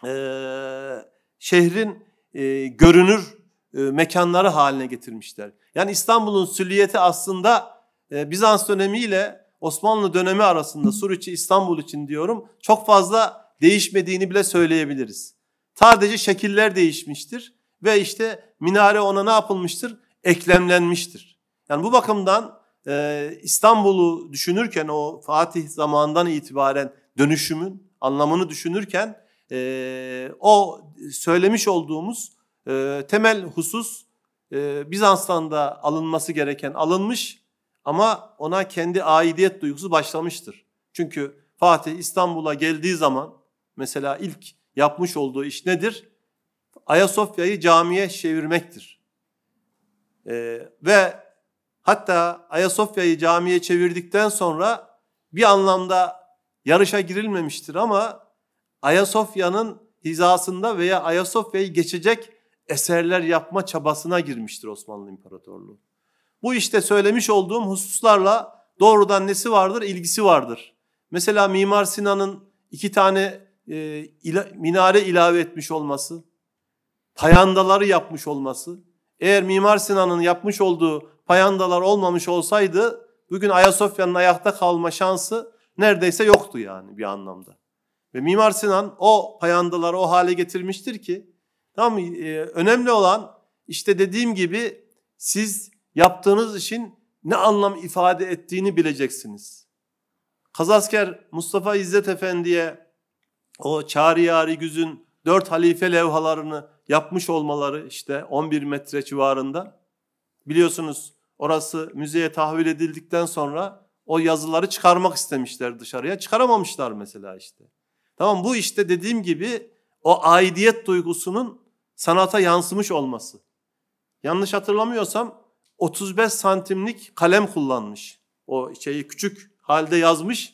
Ee, şehrin e, görünür e, mekanları haline getirmişler. Yani İstanbul'un süliyeti aslında e, Bizans dönemiyle Osmanlı dönemi arasında Suriçi İstanbul için diyorum çok fazla değişmediğini bile söyleyebiliriz. Sadece şekiller değişmiştir ve işte minare ona ne yapılmıştır? Eklemlenmiştir. Yani bu bakımdan e, İstanbul'u düşünürken o Fatih zamanından itibaren dönüşümün anlamını düşünürken e, o söylemiş olduğumuz e, temel husus e, Bizans'tan da alınması gereken alınmış ama ona kendi aidiyet duygusu başlamıştır. Çünkü Fatih İstanbul'a geldiği zaman mesela ilk yapmış olduğu iş nedir? Ayasofya'yı camiye çevirmektir. Ee, ve hatta Ayasofya'yı camiye çevirdikten sonra bir anlamda yarışa girilmemiştir ama Ayasofya'nın hizasında veya Ayasofya'yı geçecek eserler yapma çabasına girmiştir Osmanlı İmparatorluğu. Bu işte söylemiş olduğum hususlarla doğrudan nesi vardır? İlgisi vardır. Mesela Mimar Sinan'ın iki tane e, ila, minare ilave etmiş olması, payandaları yapmış olması. Eğer Mimar Sinan'ın yapmış olduğu payandalar olmamış olsaydı bugün Ayasofya'nın ayakta kalma şansı neredeyse yoktu yani bir anlamda. Ve Mimar Sinan o payandaları o hale getirmiştir ki tamam e, önemli olan işte dediğim gibi siz yaptığınız işin ne anlam ifade ettiğini bileceksiniz. Kazasker Mustafa İzzet Efendi'ye o Çağrı Yari Güz'ün dört halife levhalarını yapmış olmaları işte 11 metre civarında. Biliyorsunuz orası müzeye tahvil edildikten sonra o yazıları çıkarmak istemişler dışarıya. Çıkaramamışlar mesela işte. Tamam bu işte dediğim gibi o aidiyet duygusunun sanata yansımış olması. Yanlış hatırlamıyorsam 35 santimlik kalem kullanmış. O şeyi küçük halde yazmış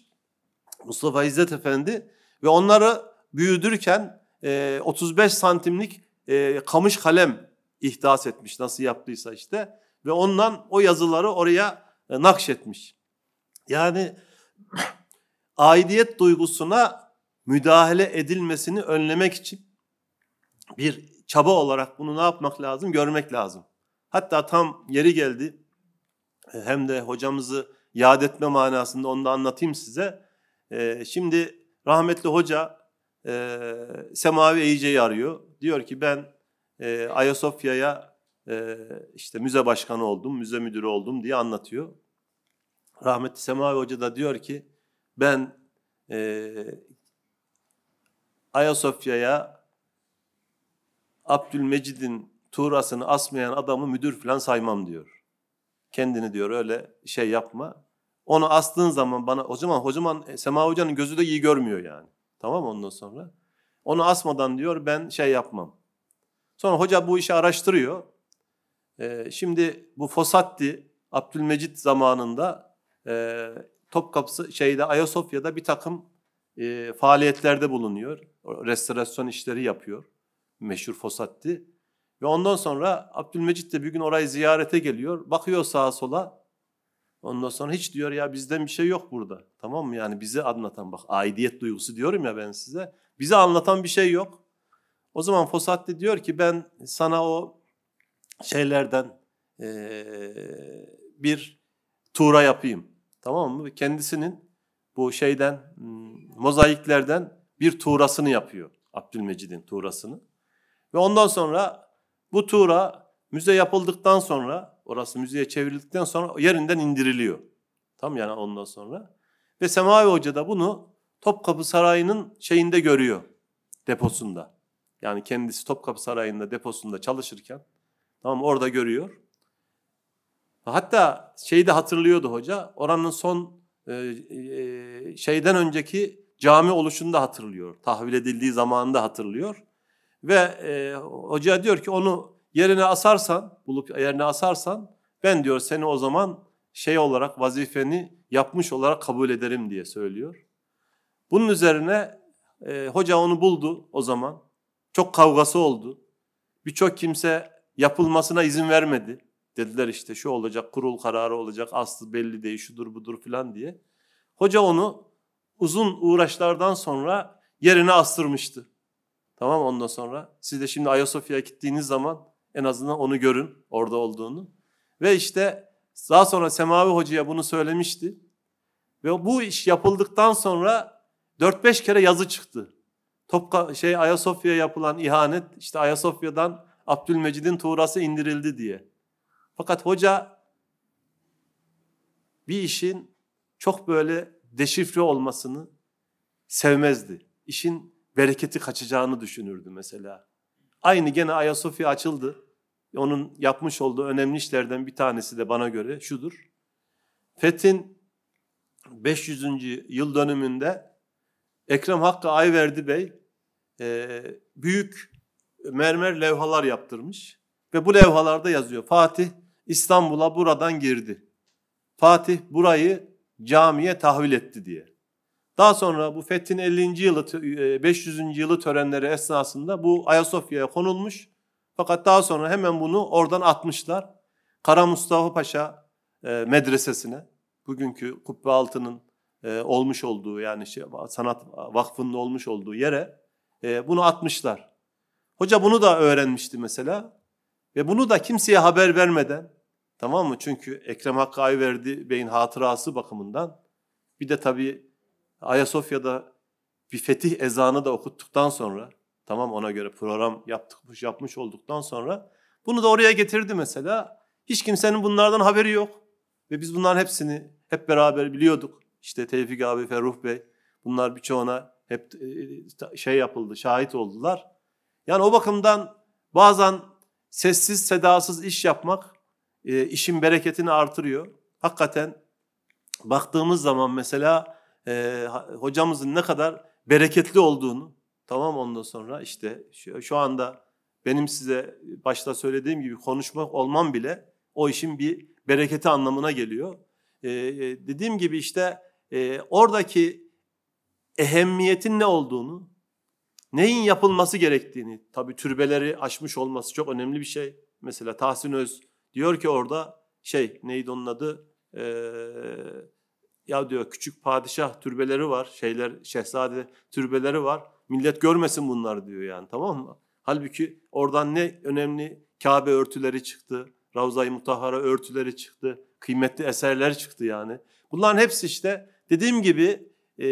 Mustafa İzzet Efendi ve onları büyüdürken 35 santimlik kamış kalem ihdas etmiş nasıl yaptıysa işte ve ondan o yazıları oraya nakşetmiş. Yani aidiyet duygusuna müdahale edilmesini önlemek için bir çaba olarak bunu ne yapmak lazım? Görmek lazım. Hatta tam yeri geldi. Hem de hocamızı yad etme manasında onu da anlatayım size. Ee, şimdi rahmetli hoca e, Semavi Eyice'yi arıyor. Diyor ki ben e, Ayasofya'ya e, işte müze başkanı oldum, müze müdürü oldum diye anlatıyor. Rahmetli Semavi Hoca da diyor ki ben e, Ayasofya'ya Abdülmecid'in tuğrasını asmayan adamı müdür falan saymam diyor. Kendini diyor öyle şey yapma. Onu astığın zaman bana o zaman hocam e, Sema Hoca'nın gözü de iyi görmüyor yani. Tamam ondan sonra? Onu asmadan diyor ben şey yapmam. Sonra hoca bu işi araştırıyor. Ee, şimdi bu Fosatti Abdülmecit zamanında e, Topkapı şeyde Ayasofya'da bir takım e, faaliyetlerde bulunuyor. Restorasyon işleri yapıyor. Meşhur Fosatti. Ve ondan sonra Abdülmecit de bir gün orayı ziyarete geliyor. Bakıyor sağa sola. Ondan sonra hiç diyor ya bizden bir şey yok burada. Tamam mı? Yani bize anlatan bak aidiyet duygusu diyorum ya ben size. Bize anlatan bir şey yok. O zaman Fosatti diyor ki ben sana o şeylerden ee, bir tuğra yapayım. Tamam mı? Kendisinin bu şeyden hmm, mozaiklerden bir tuğrasını yapıyor. Abdülmecid'in tuğrasını. Ve ondan sonra bu tuğra müze yapıldıktan sonra, orası müzeye çevrildikten sonra yerinden indiriliyor. Tam yani ondan sonra. Ve Semavi Hoca da bunu Topkapı Sarayı'nın şeyinde görüyor, deposunda. Yani kendisi Topkapı Sarayı'nda deposunda çalışırken, tamam orada görüyor. Hatta şeyi de hatırlıyordu hoca, oranın son e, e, şeyden önceki cami oluşunu da hatırlıyor. Tahvil edildiği zamanında hatırlıyor. Ve e, hoca diyor ki onu yerine asarsan, bulup yerine asarsan ben diyor seni o zaman şey olarak vazifeni yapmış olarak kabul ederim diye söylüyor. Bunun üzerine e, hoca onu buldu o zaman. Çok kavgası oldu. Birçok kimse yapılmasına izin vermedi. Dediler işte şu olacak, kurul kararı olacak, aslı belli değil, şudur budur filan diye. Hoca onu uzun uğraşlardan sonra yerine astırmıştı. Tamam ondan sonra siz de şimdi Ayasofya'ya gittiğiniz zaman en azından onu görün orada olduğunu. Ve işte daha sonra Semavi Hoca'ya bunu söylemişti. Ve bu iş yapıldıktan sonra 4-5 kere yazı çıktı. Topka, şey Ayasofya'ya yapılan ihanet işte Ayasofya'dan Abdülmecid'in tuğrası indirildi diye. Fakat hoca bir işin çok böyle deşifre olmasını sevmezdi. İşin bereketi kaçacağını düşünürdü mesela. Aynı gene Ayasofya açıldı. Onun yapmış olduğu önemli işlerden bir tanesi de bana göre şudur. Fethin 500. yıl dönümünde Ekrem Hakkı Ayverdi Bey e, büyük mermer levhalar yaptırmış. Ve bu levhalarda yazıyor. Fatih İstanbul'a buradan girdi. Fatih burayı camiye tahvil etti diye. Daha sonra bu Fethin 50. yılı 500. E, yılı törenleri esnasında bu Ayasofya'ya konulmuş. Fakat daha sonra hemen bunu oradan atmışlar. Kara Mustafa Paşa e, medresesine, bugünkü Kubbe Altı'nın olmuş olduğu yani şey, sanat vakfının olmuş olduğu yere bunu atmışlar. Hoca bunu da öğrenmişti mesela ve bunu da kimseye haber vermeden tamam mı? Çünkü Ekrem Hakkı Ayverdi Bey'in hatırası bakımından bir de tabii Ayasofya'da bir fetih ezanı da okuttuktan sonra tamam ona göre program yaptık, yapmış olduktan sonra bunu da oraya getirdi mesela. Hiç kimsenin bunlardan haberi yok. Ve biz bunların hepsini hep beraber biliyorduk. İşte Tevfik abi, Ferruh Bey bunlar birçoğuna hep e, şey yapıldı, şahit oldular. Yani o bakımdan bazen sessiz sedasız iş yapmak e, işin bereketini artırıyor. Hakikaten baktığımız zaman mesela e, hocamızın ne kadar bereketli olduğunu tamam ondan sonra işte şu, anda benim size başta söylediğim gibi konuşmak olmam bile o işin bir bereketi anlamına geliyor. E, dediğim gibi işte e, oradaki ehemmiyetin ne olduğunu, neyin yapılması gerektiğini, tabii türbeleri aşmış olması çok önemli bir şey. Mesela Tahsin Öz diyor ki orada şey neydi onun adı? Eee ya diyor küçük padişah türbeleri var, şeyler şehzade türbeleri var. Millet görmesin bunlar diyor yani tamam mı? Halbuki oradan ne önemli Kabe örtüleri çıktı, Ravza-i Mutahhara örtüleri çıktı, kıymetli eserler çıktı yani. Bunların hepsi işte dediğim gibi e,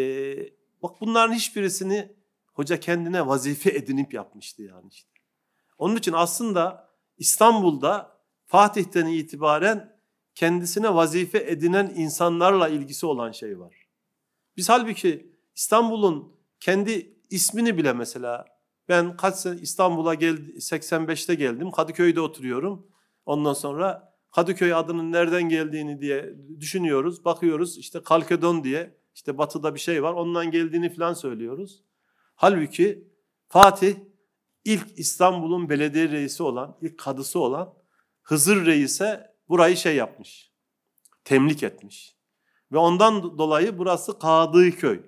bak bunların hiçbirisini hoca kendine vazife edinip yapmıştı yani işte. Onun için aslında İstanbul'da Fatih'ten itibaren kendisine vazife edinen insanlarla ilgisi olan şey var. Biz halbuki İstanbul'un kendi ismini bile mesela ben kaç sene İstanbul'a geldi 85'te geldim. Kadıköy'de oturuyorum. Ondan sonra Kadıköy adının nereden geldiğini diye düşünüyoruz. Bakıyoruz işte Kalkedon diye işte batıda bir şey var. Ondan geldiğini falan söylüyoruz. Halbuki Fatih ilk İstanbul'un belediye reisi olan, ilk kadısı olan Hızır Reis'e burayı şey yapmış. Temlik etmiş. Ve ondan dolayı burası Kadıköy. köy.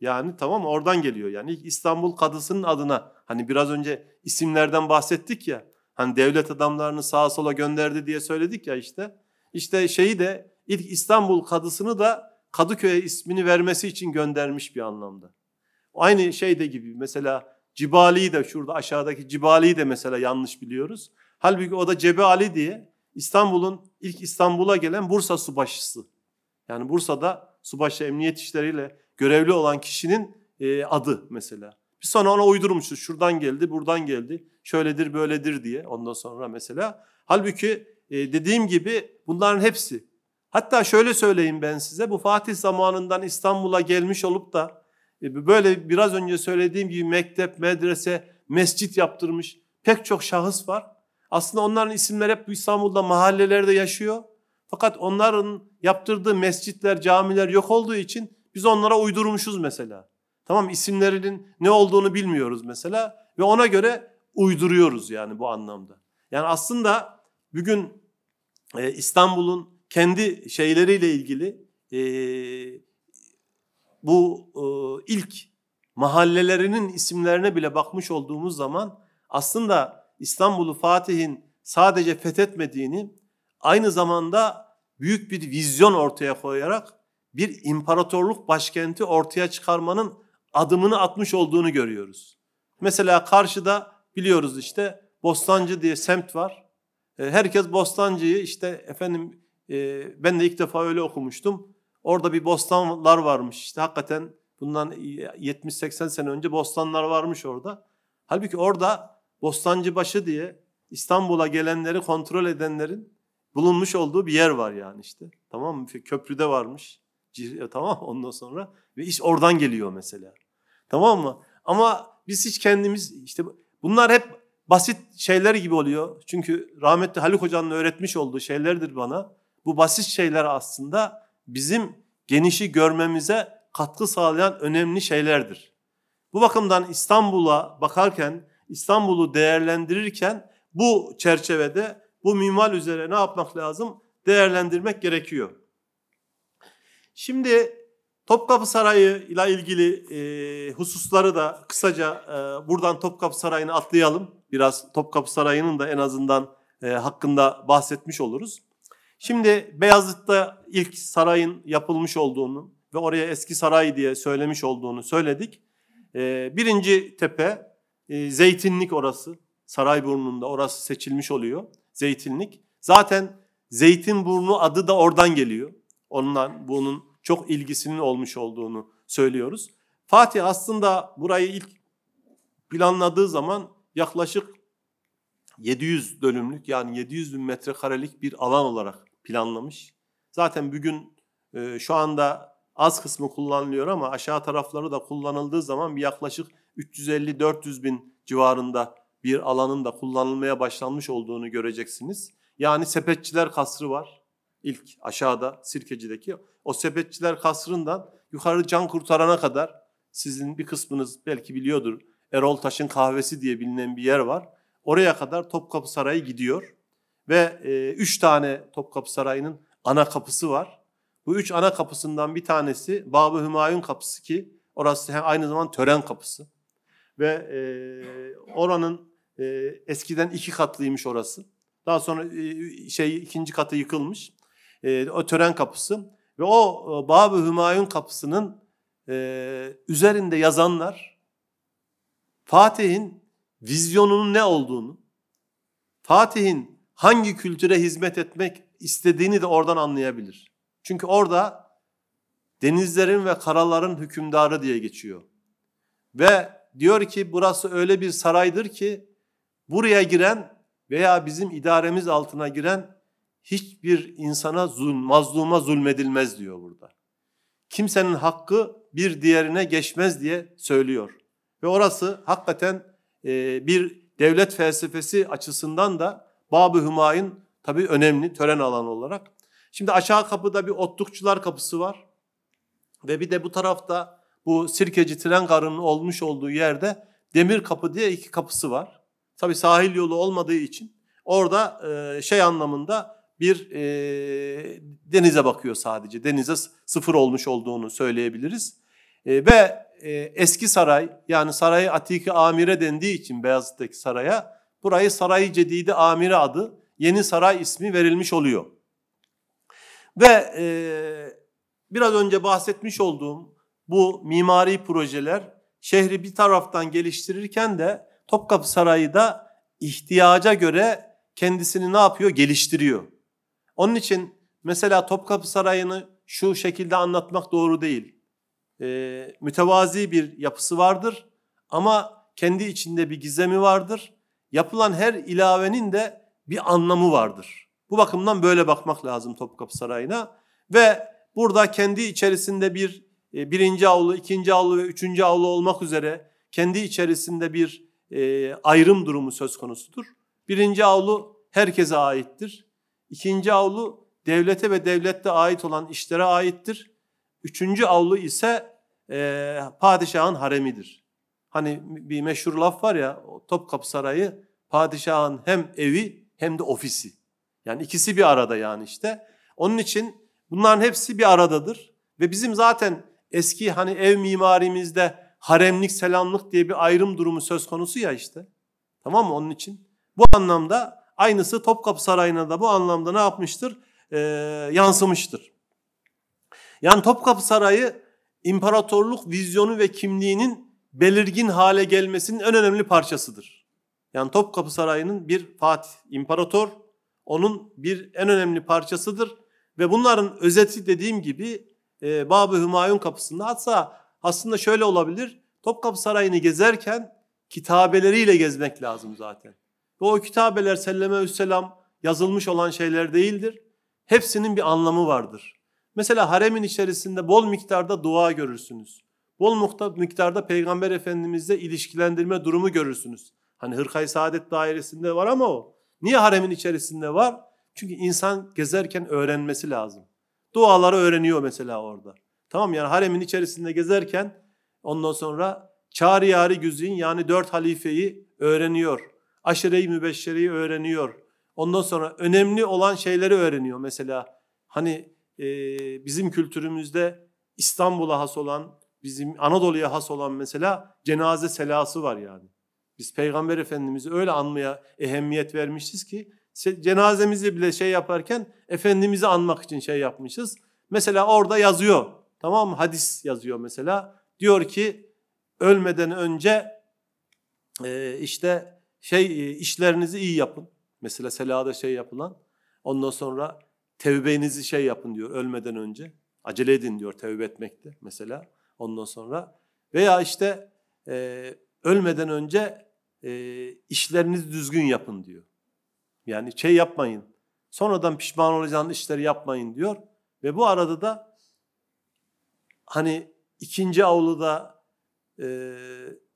Yani tamam oradan geliyor. Yani ilk İstanbul Kadısı'nın adına hani biraz önce isimlerden bahsettik ya. Hani devlet adamlarını sağa sola gönderdi diye söyledik ya işte. İşte şeyi de ilk İstanbul Kadısı'nı da Kadıköy'e ismini vermesi için göndermiş bir anlamda. Aynı şeyde gibi mesela Cibali'yi de şurada aşağıdaki Cibali'yi de mesela yanlış biliyoruz. Halbuki o da Cebe Ali diye İstanbul'un ilk İstanbul'a gelen Bursa subaşısı. Yani Bursa'da subaşı emniyet işleriyle görevli olan kişinin e, adı mesela. Bir sonra ona uydurmuşuz. Şuradan geldi, buradan geldi. Şöyledir, böyledir diye. Ondan sonra mesela. Halbuki e, dediğim gibi bunların hepsi. Hatta şöyle söyleyeyim ben size. Bu Fatih zamanından İstanbul'a gelmiş olup da e, böyle biraz önce söylediğim gibi mektep, medrese, mescit yaptırmış pek çok şahıs var. Aslında onların isimleri hep İstanbul'da mahallelerde yaşıyor. Fakat onların yaptırdığı mescitler, camiler yok olduğu için biz onlara uydurmuşuz mesela. Tamam isimlerinin ne olduğunu bilmiyoruz mesela ve ona göre uyduruyoruz yani bu anlamda. Yani aslında bugün e, İstanbul'un kendi şeyleriyle ilgili e, bu e, ilk mahallelerinin isimlerine bile bakmış olduğumuz zaman aslında İstanbul'u Fatih'in sadece fethetmediğini aynı zamanda büyük bir vizyon ortaya koyarak bir imparatorluk başkenti ortaya çıkarmanın adımını atmış olduğunu görüyoruz. Mesela karşıda biliyoruz işte Bostancı diye semt var. E, herkes Bostancı'yı işte efendim e, ben de ilk defa öyle okumuştum. Orada bir bostanlar varmış işte hakikaten bundan 70-80 sene önce bostanlar varmış orada. Halbuki orada Bostancıbaşı diye İstanbul'a gelenleri kontrol edenlerin bulunmuş olduğu bir yer var yani işte. Tamam mı? Köprüde varmış. E, tamam ondan sonra ve iş oradan geliyor mesela. Tamam mı? Ama biz hiç kendimiz işte bunlar hep basit şeyler gibi oluyor. Çünkü rahmetli Haluk Hoca'nın öğretmiş olduğu şeylerdir bana. Bu basit şeyler aslında bizim genişi görmemize katkı sağlayan önemli şeylerdir. Bu bakımdan İstanbul'a bakarken, İstanbul'u değerlendirirken bu çerçevede bu mimal üzere ne yapmak lazım? Değerlendirmek gerekiyor. Şimdi Topkapı Sarayı ile ilgili e, hususları da kısaca e, buradan Topkapı Sarayı'nı atlayalım. Biraz Topkapı Sarayı'nın da en azından e, hakkında bahsetmiş oluruz. Şimdi Beyazıt'ta ilk sarayın yapılmış olduğunu ve oraya eski saray diye söylemiş olduğunu söyledik. E, birinci tepe e, Zeytinlik orası. Sarayburnu'nda orası seçilmiş oluyor. Zeytinlik. Zaten Zeytinburnu adı da oradan geliyor. Ondan bunun çok ilgisinin olmuş olduğunu söylüyoruz. Fatih aslında burayı ilk planladığı zaman yaklaşık 700 dönümlük yani 700 bin metrekarelik bir alan olarak planlamış. Zaten bugün e, şu anda az kısmı kullanılıyor ama aşağı tarafları da kullanıldığı zaman bir yaklaşık 350-400 bin civarında bir alanın da kullanılmaya başlanmış olduğunu göreceksiniz. Yani sepetçiler kasrı var ilk aşağıda Sirkeci'deki. O sepetçiler kasrından yukarı can kurtarana kadar sizin bir kısmınız belki biliyordur. Erol Taş'ın kahvesi diye bilinen bir yer var. Oraya kadar Topkapı Sarayı gidiyor. Ve e, üç tane Topkapı Sarayı'nın ana kapısı var. Bu üç ana kapısından bir tanesi Babı Hümayun kapısı ki orası aynı zamanda tören kapısı. Ve e, oranın e, eskiden iki katlıymış orası. Daha sonra e, şey ikinci katı yıkılmış. E, o tören kapısı ve o e, Babı Hümayun kapısının e, üzerinde yazanlar Fatih'in vizyonunun ne olduğunu, Fatih'in hangi kültüre hizmet etmek istediğini de oradan anlayabilir. Çünkü orada denizlerin ve karaların hükümdarı diye geçiyor. Ve diyor ki burası öyle bir saraydır ki buraya giren veya bizim idaremiz altına giren hiçbir insana zulm, mazluma zulmedilmez diyor burada. Kimsenin hakkı bir diğerine geçmez diye söylüyor. Ve orası hakikaten bir devlet felsefesi açısından da Bab-ı Hümayun tabii önemli tören alanı olarak. Şimdi aşağı kapıda bir otlukçular kapısı var. Ve bir de bu tarafta bu Sirkeci tren garının olmuş olduğu yerde Demir Kapı diye iki kapısı var. Tabii sahil yolu olmadığı için orada e, şey anlamında bir e, denize bakıyor sadece. Denize sıfır olmuş olduğunu söyleyebiliriz. E, ve e, eski saray yani Saray Atiki Amire dendiği için Beyazıt'taki saraya burayı Saray Cedidi Amire adı yeni saray ismi verilmiş oluyor. Ve e, biraz önce bahsetmiş olduğum bu mimari projeler şehri bir taraftan geliştirirken de Topkapı Sarayı da ihtiyaca göre kendisini ne yapıyor? Geliştiriyor. Onun için mesela Topkapı Sarayı'nı şu şekilde anlatmak doğru değil. Ee, mütevazi bir yapısı vardır ama kendi içinde bir gizemi vardır. Yapılan her ilavenin de bir anlamı vardır. Bu bakımdan böyle bakmak lazım Topkapı Sarayı'na. Ve burada kendi içerisinde bir e, birinci avlu, ikinci avlu ve üçüncü avlu olmak üzere kendi içerisinde bir e, ayrım durumu söz konusudur. Birinci avlu herkese aittir. İkinci avlu devlete ve devlette ait olan işlere aittir. Üçüncü avlu ise e, padişahın haremidir. Hani bir meşhur laf var ya Topkapı Sarayı padişahın hem evi hem de ofisi. Yani ikisi bir arada yani işte. Onun için bunların hepsi bir aradadır. Ve bizim zaten eski hani ev mimarimizde haremlik, selamlık diye bir ayrım durumu söz konusu ya işte. Tamam mı onun için? Bu anlamda Aynısı Topkapı Sarayı'na da bu anlamda ne yapmıştır? Ee, yansımıştır. Yani Topkapı Sarayı imparatorluk vizyonu ve kimliğinin belirgin hale gelmesinin en önemli parçasıdır. Yani Topkapı Sarayı'nın bir Fatih imparator, onun bir en önemli parçasıdır ve bunların özeti dediğim gibi e, Bab-ı Hümayun kapısında hatta aslında şöyle olabilir. Topkapı Sarayı'nı gezerken kitabeleriyle gezmek lazım zaten. Ve o kitabeler selleme selam yazılmış olan şeyler değildir. Hepsinin bir anlamı vardır. Mesela haremin içerisinde bol miktarda dua görürsünüz. Bol miktarda Peygamber Efendimizle ilişkilendirme durumu görürsünüz. Hani Hırkay Saadet dairesinde var ama o. Niye haremin içerisinde var? Çünkü insan gezerken öğrenmesi lazım. Duaları öğreniyor mesela orada. Tamam yani haremin içerisinde gezerken ondan sonra çağrı yari güzin yani dört halifeyi öğreniyor. Aşire-i mübeşşereyi öğreniyor. Ondan sonra önemli olan şeyleri öğreniyor. Mesela hani e, bizim kültürümüzde İstanbul'a has olan, bizim Anadolu'ya has olan mesela cenaze selası var yani. Biz Peygamber Efendimiz'i öyle anmaya ehemmiyet vermişiz ki cenazemizi bile şey yaparken Efendimiz'i anmak için şey yapmışız. Mesela orada yazıyor tamam mı? Hadis yazıyor mesela. Diyor ki ölmeden önce e, işte şey e, işlerinizi iyi yapın. Mesela selada şey yapılan. Ondan sonra tevbenizi şey yapın diyor ölmeden önce. Acele edin diyor tevbe etmekte mesela. Ondan sonra veya işte e, ölmeden önce e, işlerinizi düzgün yapın diyor. Yani şey yapmayın. Sonradan pişman olacağınız işleri yapmayın diyor. Ve bu arada da hani ikinci avluda e,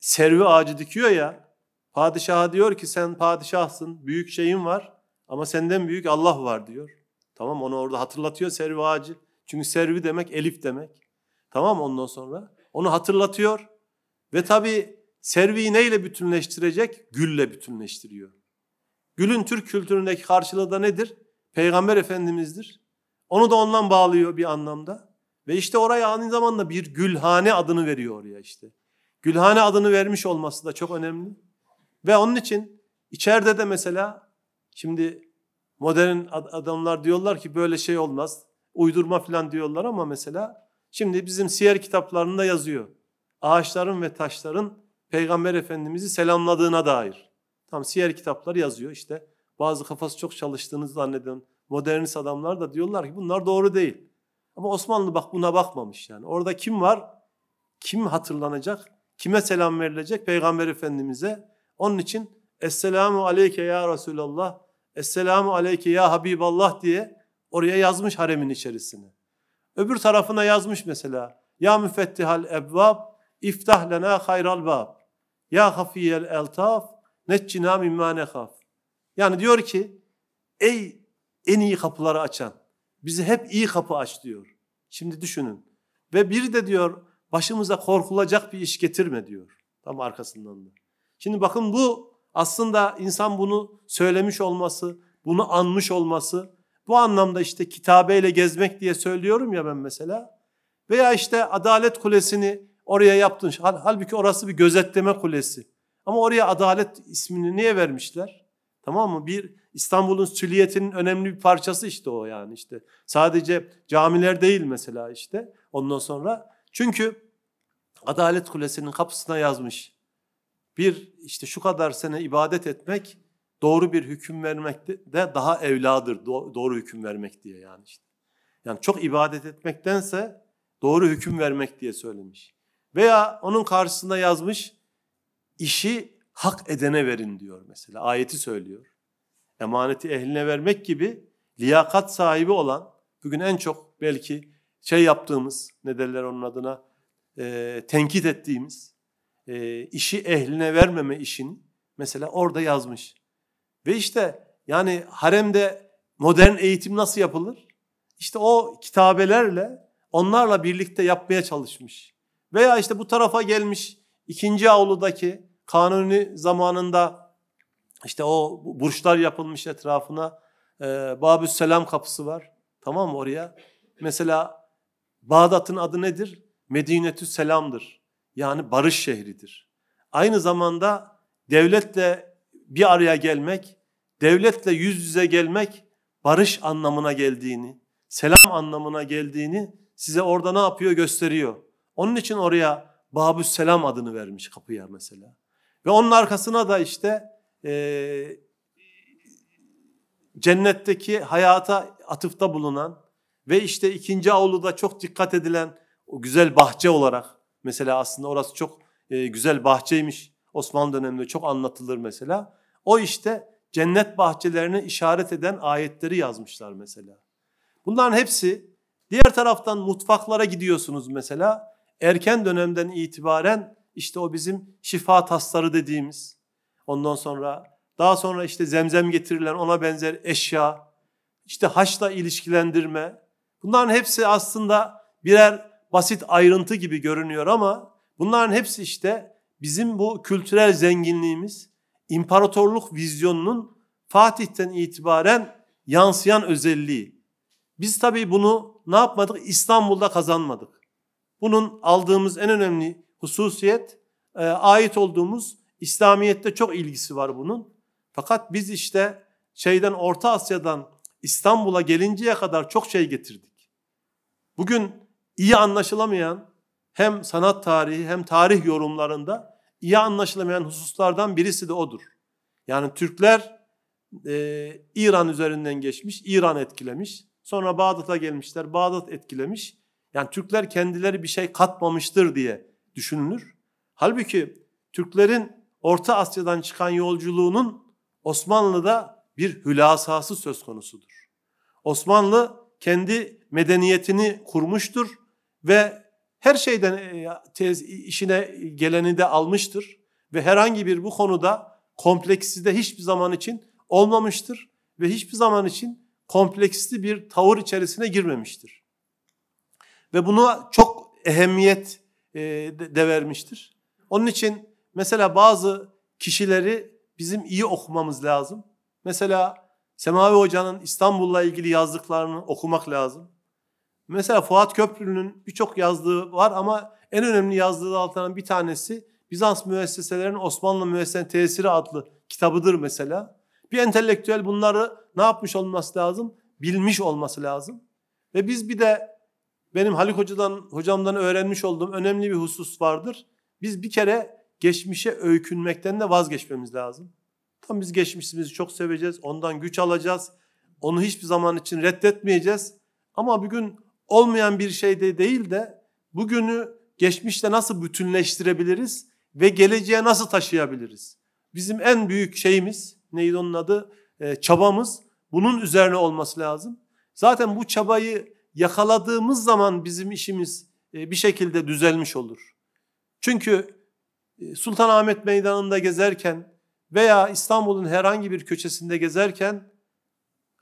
servi ağacı dikiyor ya. Padişaha diyor ki sen padişahsın, büyük şeyin var ama senden büyük Allah var diyor. Tamam onu orada hatırlatıyor servi ağacı. Çünkü servi demek elif demek. Tamam ondan sonra onu hatırlatıyor. Ve tabi serviyi neyle bütünleştirecek? Gülle bütünleştiriyor. Gülün Türk kültüründeki karşılığı da nedir? Peygamber Efendimiz'dir. Onu da ondan bağlıyor bir anlamda. Ve işte oraya aynı zamanda bir gülhane adını veriyor oraya işte. Gülhane adını vermiş olması da çok önemli. Ve onun için içeride de mesela şimdi modern adamlar diyorlar ki böyle şey olmaz. Uydurma falan diyorlar ama mesela şimdi bizim siyer kitaplarında yazıyor. Ağaçların ve taşların Peygamber Efendimiz'i selamladığına dair. Tam siyer kitapları yazıyor işte. Bazı kafası çok çalıştığını zanneden modernist adamlar da diyorlar ki bunlar doğru değil. Ama Osmanlı bak buna bakmamış yani. Orada kim var? Kim hatırlanacak? Kime selam verilecek? Peygamber Efendimiz'e. Onun için Esselamu aleyke ya Resulallah, Esselamu aleyke ya Habiballah diye oraya yazmış haremin içerisine. Öbür tarafına yazmış mesela. Ya müfettihal ebvab, iftah lena hayral bab. Ya hafiyel eltaf, neccina mimma nekhaf. Yani diyor ki ey en iyi kapıları açan bizi hep iyi kapı aç diyor. Şimdi düşünün. Ve bir de diyor başımıza korkulacak bir iş getirme diyor. Tam arkasından da. Şimdi bakın bu aslında insan bunu söylemiş olması, bunu anmış olması, bu anlamda işte kitabeyle gezmek diye söylüyorum ya ben mesela. Veya işte Adalet Kulesi'ni oraya yaptın. Halbuki orası bir gözetleme kulesi. Ama oraya adalet ismini niye vermişler? Tamam mı? Bir İstanbul'un süliyetinin önemli bir parçası işte o yani işte. Sadece camiler değil mesela işte ondan sonra. Çünkü Adalet Kulesi'nin kapısına yazmış. Bir işte şu kadar sene ibadet etmek doğru bir hüküm vermek de daha evladır. Doğru hüküm vermek diye yani işte. Yani çok ibadet etmektense doğru hüküm vermek diye söylemiş. Veya onun karşısında yazmış işi hak edene verin diyor mesela. Ayeti söylüyor. Emaneti ehline vermek gibi liyakat sahibi olan bugün en çok belki şey yaptığımız ne derler onun adına e, tenkit ettiğimiz e, işi ehline vermeme işini mesela orada yazmış. Ve işte yani haremde modern eğitim nasıl yapılır? İşte o kitabelerle onlarla birlikte yapmaya çalışmış. Veya işte bu tarafa gelmiş ikinci avludaki kanuni zamanında işte o burçlar yapılmış etrafına e, Babü Selam kapısı var. Tamam mı oraya? Mesela Bağdat'ın adı nedir? Medinetü Selam'dır. Yani barış şehridir. Aynı zamanda devletle bir araya gelmek, devletle yüz yüze gelmek barış anlamına geldiğini, selam anlamına geldiğini size orada ne yapıyor gösteriyor. Onun için oraya Babüs Selam adını vermiş kapıya mesela. Ve onun arkasına da işte e, cennetteki hayata atıfta bulunan ve işte ikinci avluda çok dikkat edilen o güzel bahçe olarak mesela aslında orası çok e, güzel bahçeymiş. Osmanlı döneminde çok anlatılır mesela. O işte cennet bahçelerini işaret eden ayetleri yazmışlar mesela. Bunların hepsi diğer taraftan mutfaklara gidiyorsunuz mesela. Erken dönemden itibaren işte o bizim şifa tasları dediğimiz ondan sonra daha sonra işte zemzem getirilen ona benzer eşya, işte haçla ilişkilendirme. Bunların hepsi aslında birer basit ayrıntı gibi görünüyor ama bunların hepsi işte bizim bu kültürel zenginliğimiz, imparatorluk vizyonunun Fatih'ten itibaren yansıyan özelliği. Biz tabii bunu ne yapmadık? İstanbul'da kazanmadık. Bunun aldığımız en önemli hususiyet, e, ait olduğumuz İslamiyet'te çok ilgisi var bunun. Fakat biz işte şeyden Orta Asya'dan İstanbul'a gelinceye kadar çok şey getirdik. Bugün iyi anlaşılamayan hem sanat tarihi hem tarih yorumlarında iyi anlaşılamayan hususlardan birisi de odur. Yani Türkler e, İran üzerinden geçmiş, İran etkilemiş. Sonra Bağdat'a gelmişler, Bağdat etkilemiş. Yani Türkler kendileri bir şey katmamıştır diye düşünülür. Halbuki Türklerin Orta Asya'dan çıkan yolculuğunun Osmanlı'da bir hülasası söz konusudur. Osmanlı kendi medeniyetini kurmuştur ve her şeyden e, tez, işine geleni de almıştır ve herhangi bir bu konuda kompleksi de hiçbir zaman için olmamıştır ve hiçbir zaman için kompleksli bir tavır içerisine girmemiştir. Ve buna çok ehemmiyet e, de vermiştir. Onun için mesela bazı kişileri bizim iyi okumamız lazım. Mesela Semavi Hoca'nın İstanbul'la ilgili yazdıklarını okumak lazım. Mesela Fuat Köprülü'nün birçok yazdığı var ama en önemli yazdığı altından bir tanesi Bizans müesseselerinin Osmanlı müessesesinin tesiri adlı kitabıdır mesela. Bir entelektüel bunları ne yapmış olması lazım? Bilmiş olması lazım. Ve biz bir de benim Haluk Hoca'dan, hocamdan öğrenmiş olduğum önemli bir husus vardır. Biz bir kere geçmişe öykünmekten de vazgeçmemiz lazım. Tam biz geçmişimizi çok seveceğiz, ondan güç alacağız. Onu hiçbir zaman için reddetmeyeceğiz. Ama bugün olmayan bir şey de değil de bugünü geçmişte nasıl bütünleştirebiliriz ve geleceğe nasıl taşıyabiliriz? Bizim en büyük şeyimiz, neydi onun adı? Ee, çabamız bunun üzerine olması lazım. Zaten bu çabayı yakaladığımız zaman bizim işimiz e, bir şekilde düzelmiş olur. Çünkü e, Sultanahmet Meydanı'nda gezerken veya İstanbul'un herhangi bir köşesinde gezerken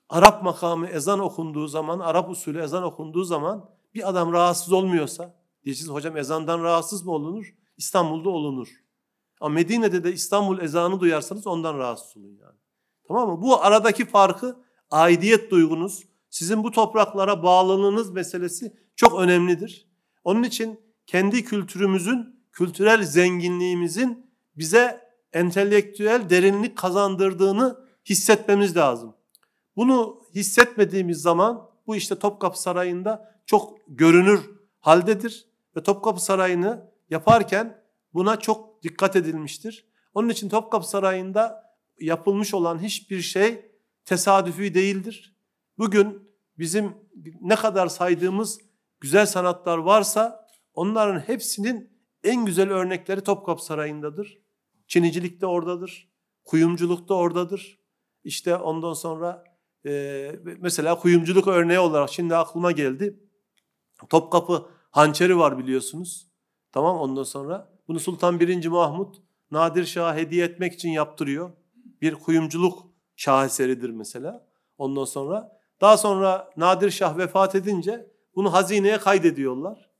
Arap makamı ezan okunduğu zaman, Arap usulü ezan okunduğu zaman bir adam rahatsız olmuyorsa, diyeceğiz hocam ezandan rahatsız mı olunur? İstanbul'da olunur. Ama Medine'de de İstanbul ezanı duyarsanız ondan rahatsız olun yani. Tamam mı? Bu aradaki farkı aidiyet duygunuz, sizin bu topraklara bağlılığınız meselesi çok önemlidir. Onun için kendi kültürümüzün, kültürel zenginliğimizin bize entelektüel derinlik kazandırdığını hissetmemiz lazım. Bunu hissetmediğimiz zaman bu işte Topkapı Sarayı'nda çok görünür haldedir ve Topkapı Sarayı'nı yaparken buna çok dikkat edilmiştir. Onun için Topkapı Sarayı'nda yapılmış olan hiçbir şey tesadüfi değildir. Bugün bizim ne kadar saydığımız güzel sanatlar varsa onların hepsinin en güzel örnekleri Topkapı Sarayı'ndadır. Çinicilik de oradadır. Kuyumculuk da oradadır. İşte ondan sonra e, mesela kuyumculuk örneği olarak şimdi aklıma geldi. Topkapı hançeri var biliyorsunuz. Tamam ondan sonra bunu Sultan 1. Mahmut Nadir Şah'a hediye etmek için yaptırıyor. Bir kuyumculuk şaheseridir mesela. Ondan sonra daha sonra Nadir Şah vefat edince bunu hazineye kaydediyorlar.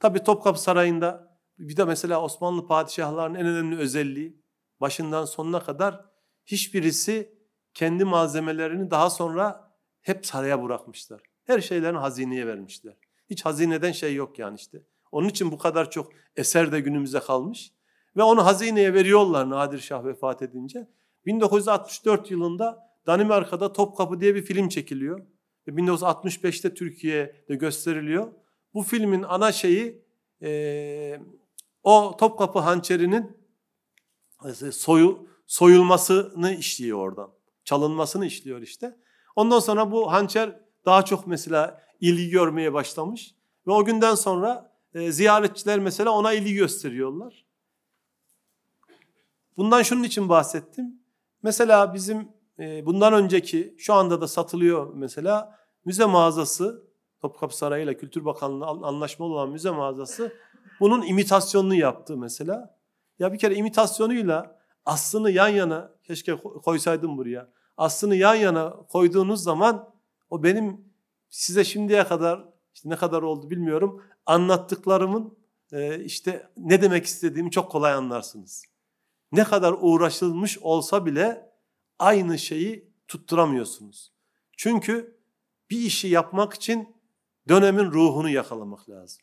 Tabi Topkapı Sarayı'nda bir de mesela Osmanlı padişahlarının en önemli özelliği başından sonuna kadar hiçbirisi kendi malzemelerini daha sonra hep saraya bırakmışlar. Her şeylerini hazineye vermişler. Hiç hazineden şey yok yani işte. Onun için bu kadar çok eser de günümüze kalmış. Ve onu hazineye veriyorlar Nadir Şah vefat edince. 1964 yılında Danimarka'da Topkapı diye bir film çekiliyor. Ve 1965'te Türkiye'de gösteriliyor. Bu filmin ana şeyi e, o Topkapı hançerinin soyu, soyulmasını işliyor oradan. Çalınmasını işliyor işte. Ondan sonra bu hançer daha çok mesela ilgi görmeye başlamış. Ve o günden sonra e, ziyaretçiler mesela ona ilgi gösteriyorlar. Bundan şunun için bahsettim. Mesela bizim e, bundan önceki şu anda da satılıyor mesela müze mağazası Topkapı Sarayı ile Kültür Bakanlığı anlaşmalı olan müze mağazası bunun imitasyonunu yaptı mesela. Ya bir kere imitasyonuyla aslını yan yana keşke koysaydım buraya. Aslını yan yana koyduğunuz zaman o benim size şimdiye kadar işte ne kadar oldu bilmiyorum anlattıklarımın e, işte ne demek istediğimi çok kolay anlarsınız. Ne kadar uğraşılmış olsa bile aynı şeyi tutturamıyorsunuz. Çünkü bir işi yapmak için dönemin ruhunu yakalamak lazım.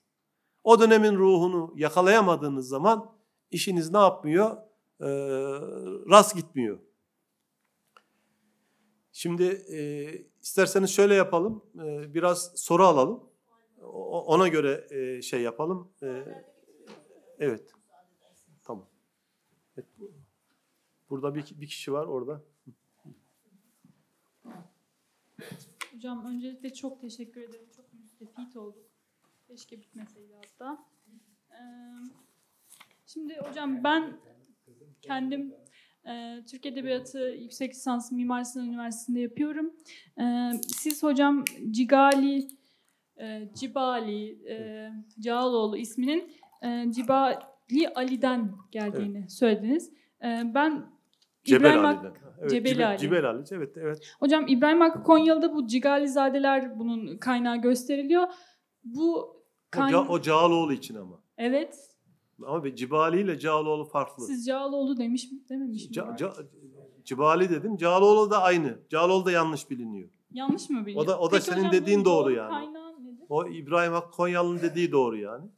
O dönemin ruhunu yakalayamadığınız zaman işiniz ne yapmıyor? Ee, rast gitmiyor. Şimdi e, isterseniz şöyle yapalım. E, biraz soru alalım. O, ona göre e, şey yapalım. E, evet. Tamam. Evet. Burada bir, bir kişi var orada. Hocam öncelikle çok teşekkür ederim. Çok müstefit olduk. Keşke bitmeseydi hatta. Ee, şimdi hocam ben kendim e, Türk Edebiyatı yüksek lisans Mimar Sinan Üniversitesi'nde yapıyorum. E, siz hocam Cigali, e, Cibali, e, Cağaloğlu isminin e, Cibali Ali'den geldiğini evet. söylediniz. E, ben Cebel İbrahim Ali'den. Evet, Cebel, Cebel Ali. Cebel Ali. Evet, evet. Hocam İbrahim Hakkı Konyalı'da bu Cigalizadeler bunun kaynağı gösteriliyor. Bu kayna... o, Ca o Cağaloğlu için ama. Evet. Ama bir Cibali ile Cağaloğlu farklı. Siz Cağaloğlu demiş dememiş mi? Ca, ca, Cibali dedim. Cağaloğlu da aynı. Cağaloğlu da yanlış biliniyor. Yanlış mı biliniyor? O da o da Peki senin hocam, dediğin doğru yani. Kaynağı nedir? O İbrahim Hakkı Konyalı'nın dediği doğru yani.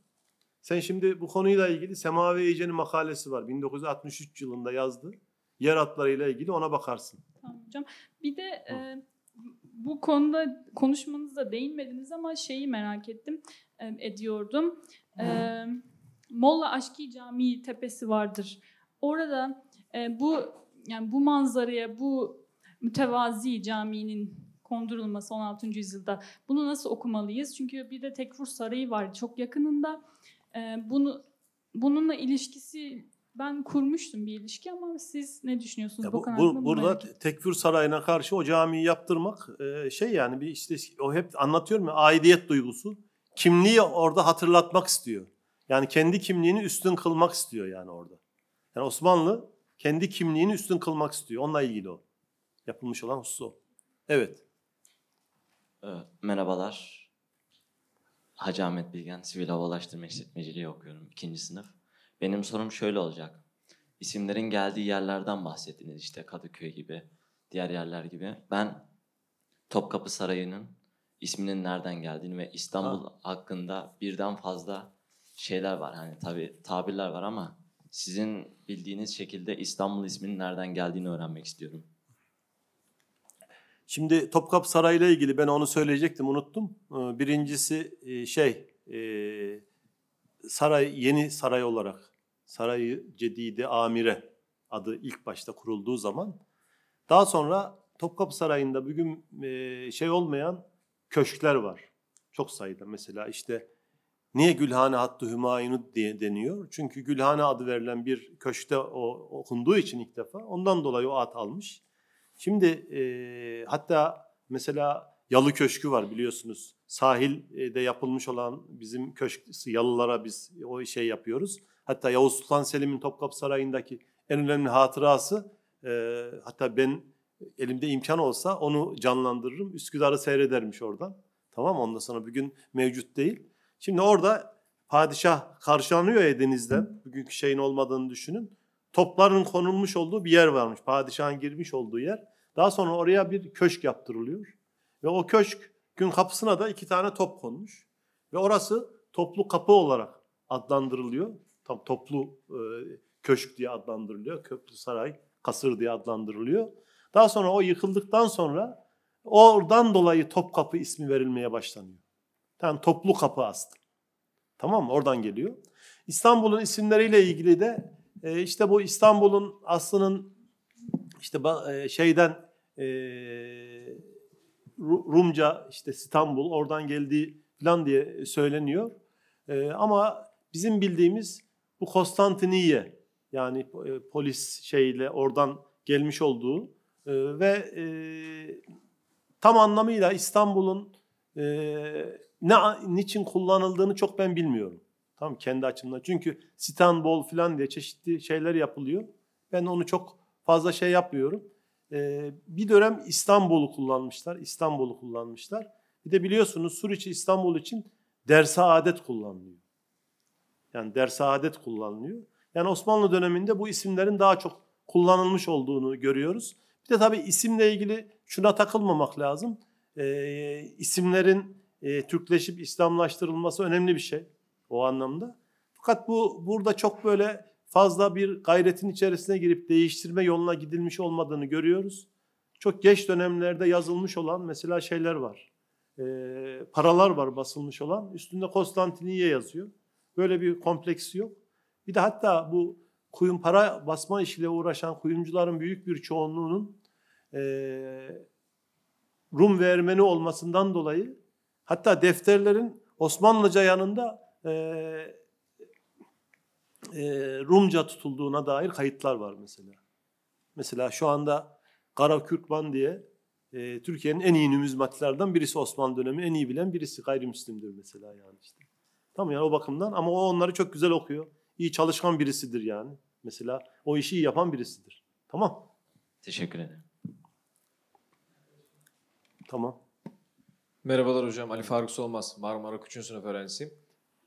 Sen şimdi bu konuyla ilgili Semavi Ece'nin makalesi var. 1963 yılında yazdı yer hatlarıyla ilgili ona bakarsın. Tamam hocam. Bir de e, bu konuda konuşmanızda değinmediniz ama şeyi merak ettim, e, ediyordum. E, Molla Aşki Camii tepesi vardır. Orada e, bu yani bu manzaraya, bu mütevazi caminin kondurulması 16. yüzyılda bunu nasıl okumalıyız? Çünkü bir de Tekfur Sarayı var çok yakınında. E, bunu bununla ilişkisi ben kurmuştum bir ilişki ama siz ne düşünüyorsunuz ya bu, bu Burada Tekfür Sarayı'na karşı o camiyi yaptırmak e, şey yani bir işte o hep anlatıyorum ya aidiyet duygusu. Kimliği orada hatırlatmak istiyor. Yani kendi kimliğini üstün kılmak istiyor yani orada. Yani Osmanlı kendi kimliğini üstün kılmak istiyor. Onunla ilgili o. Yapılmış olan husus o. Evet. Ee, merhabalar. Hacı Ahmet Bilgen, Sivil Havalaştırma İşletmeciliği okuyorum. ikinci sınıf. Benim sorum şöyle olacak. İsimlerin geldiği yerlerden bahsettiniz işte Kadıköy gibi, diğer yerler gibi. Ben Topkapı Sarayı'nın isminin nereden geldiğini ve İstanbul ha. hakkında birden fazla şeyler var. Hani tabi tabirler var ama sizin bildiğiniz şekilde İstanbul isminin nereden geldiğini öğrenmek istiyorum. Şimdi Topkapı Sarayı ile ilgili ben onu söyleyecektim unuttum. Ee, birincisi e, şey e, saray yeni saray olarak Sarayı Cedide Amire adı ilk başta kurulduğu zaman daha sonra Topkapı Sarayı'nda bugün e, şey olmayan köşkler var. Çok sayıda mesela işte niye Gülhane Hattı Hümayunu diye deniyor? Çünkü Gülhane adı verilen bir köşkte o okunduğu için ilk defa ondan dolayı o ad almış. Şimdi e, hatta mesela Yalı Köşkü var biliyorsunuz. Sahilde yapılmış olan bizim köşk yalılara biz o şey yapıyoruz. Hatta Yavuz Sultan Selim'in Topkapı Sarayı'ndaki en önemli hatırası e, hatta ben elimde imkan olsa onu canlandırırım. Üsküdar'ı seyredermiş oradan. Tamam Ondan sonra bugün mevcut değil. Şimdi orada padişah karşılanıyor ya denizden. Bugünkü şeyin olmadığını düşünün. Topların konulmuş olduğu bir yer varmış. Padişahın girmiş olduğu yer. Daha sonra oraya bir köşk yaptırılıyor. Ve o köşk gün kapısına da iki tane top konmuş. Ve orası toplu kapı olarak adlandırılıyor tam toplu e, köşk diye adlandırılıyor. Köprü saray, kasır diye adlandırılıyor. Daha sonra o yıkıldıktan sonra oradan dolayı Topkapı ismi verilmeye başlanıyor. Yani toplu kapı aslında. Tamam mı? Oradan geliyor. İstanbul'un isimleriyle ilgili de e, işte bu İstanbul'un aslının işte e, şeyden e, Ru- Rumca işte İstanbul oradan geldiği falan diye söyleniyor. E, ama bizim bildiğimiz bu Konstantiniye yani e, polis şeyle oradan gelmiş olduğu e, ve e, tam anlamıyla İstanbul'un e, ne niçin kullanıldığını çok ben bilmiyorum. Tamam kendi açımdan. Çünkü İstanbul falan diye çeşitli şeyler yapılıyor. Ben onu çok fazla şey yapmıyorum. E, bir dönem İstanbul'u kullanmışlar. İstanbul'u kullanmışlar. Bir de biliyorsunuz Suriçi İstanbul için derse adet kullanılıyor. Yani derse adet kullanılıyor. Yani Osmanlı döneminde bu isimlerin daha çok kullanılmış olduğunu görüyoruz. Bir de tabii isimle ilgili şuna takılmamak lazım. E, isimlerin e, Türkleşip İslamlaştırılması önemli bir şey o anlamda. Fakat bu burada çok böyle fazla bir gayretin içerisine girip değiştirme yoluna gidilmiş olmadığını görüyoruz. Çok geç dönemlerde yazılmış olan mesela şeyler var. E, paralar var basılmış olan. Üstünde Konstantiniye yazıyor. Böyle bir kompleksi yok. Bir de hatta bu kuyum para basma işiyle uğraşan kuyumcuların büyük bir çoğunluğunun e, Rum ve Ermeni olmasından dolayı hatta defterlerin Osmanlıca yanında e, e, Rumca tutulduğuna dair kayıtlar var mesela. Mesela şu anda Kara Kürkman diye e, Türkiye'nin en iyi numizmatlardan birisi Osmanlı dönemi en iyi bilen birisi gayrimüslimdir mesela yani işte. Tamam yani o bakımdan ama o onları çok güzel okuyor. İyi çalışkan birisidir yani. Mesela o işi iyi yapan birisidir. Tamam. Teşekkür ederim. Tamam. Merhabalar hocam. Ali Faruk Solmaz. Marmara 3. sınıf öğrencisiyim.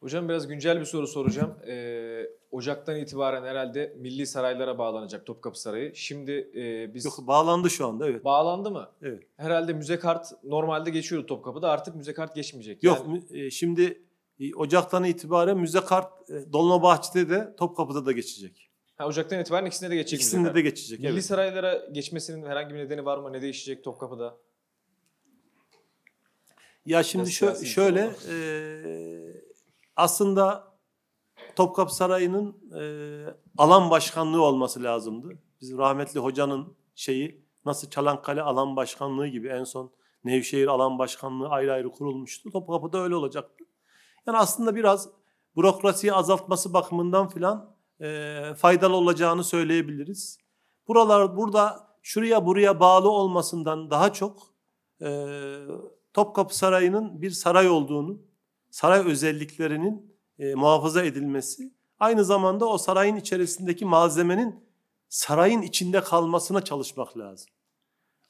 Hocam biraz güncel bir soru soracağım. Ee, Ocak'tan itibaren herhalde milli saraylara bağlanacak Topkapı Sarayı. Şimdi e, biz... Yok bağlandı şu anda evet. Bağlandı mı? Evet. Herhalde müze kart normalde geçiyordu Topkapı'da artık müze kart geçmeyecek. Yok Yani- e, şimdi e, Ocak'tan itibaren müze kart e, Dolmabahçe'de de Topkapı'da da geçecek. ha, Ocak'tan itibaren ikisine de geçecek İkisinde de geçecek. Milli Evet. saraylara geçmesinin herhangi bir nedeni var mı? Ne değişecek Topkapı'da? Ya şimdi şö- şöyle e, aslında Topkapı Sarayı'nın e, alan başkanlığı olması lazımdı. Biz rahmetli hocanın şeyi nasıl Çanakkale alan başkanlığı gibi en son Nevşehir alan başkanlığı ayrı ayrı kurulmuştu. Topkapı'da öyle olacaktı. Yani aslında biraz bürokrasiyi azaltması bakımından filan e, faydalı olacağını söyleyebiliriz. Buralar burada şuraya buraya bağlı olmasından daha çok e, Topkapı Sarayı'nın bir saray olduğunu, saray özelliklerinin e, muhafaza edilmesi, aynı zamanda o sarayın içerisindeki malzemenin sarayın içinde kalmasına çalışmak lazım.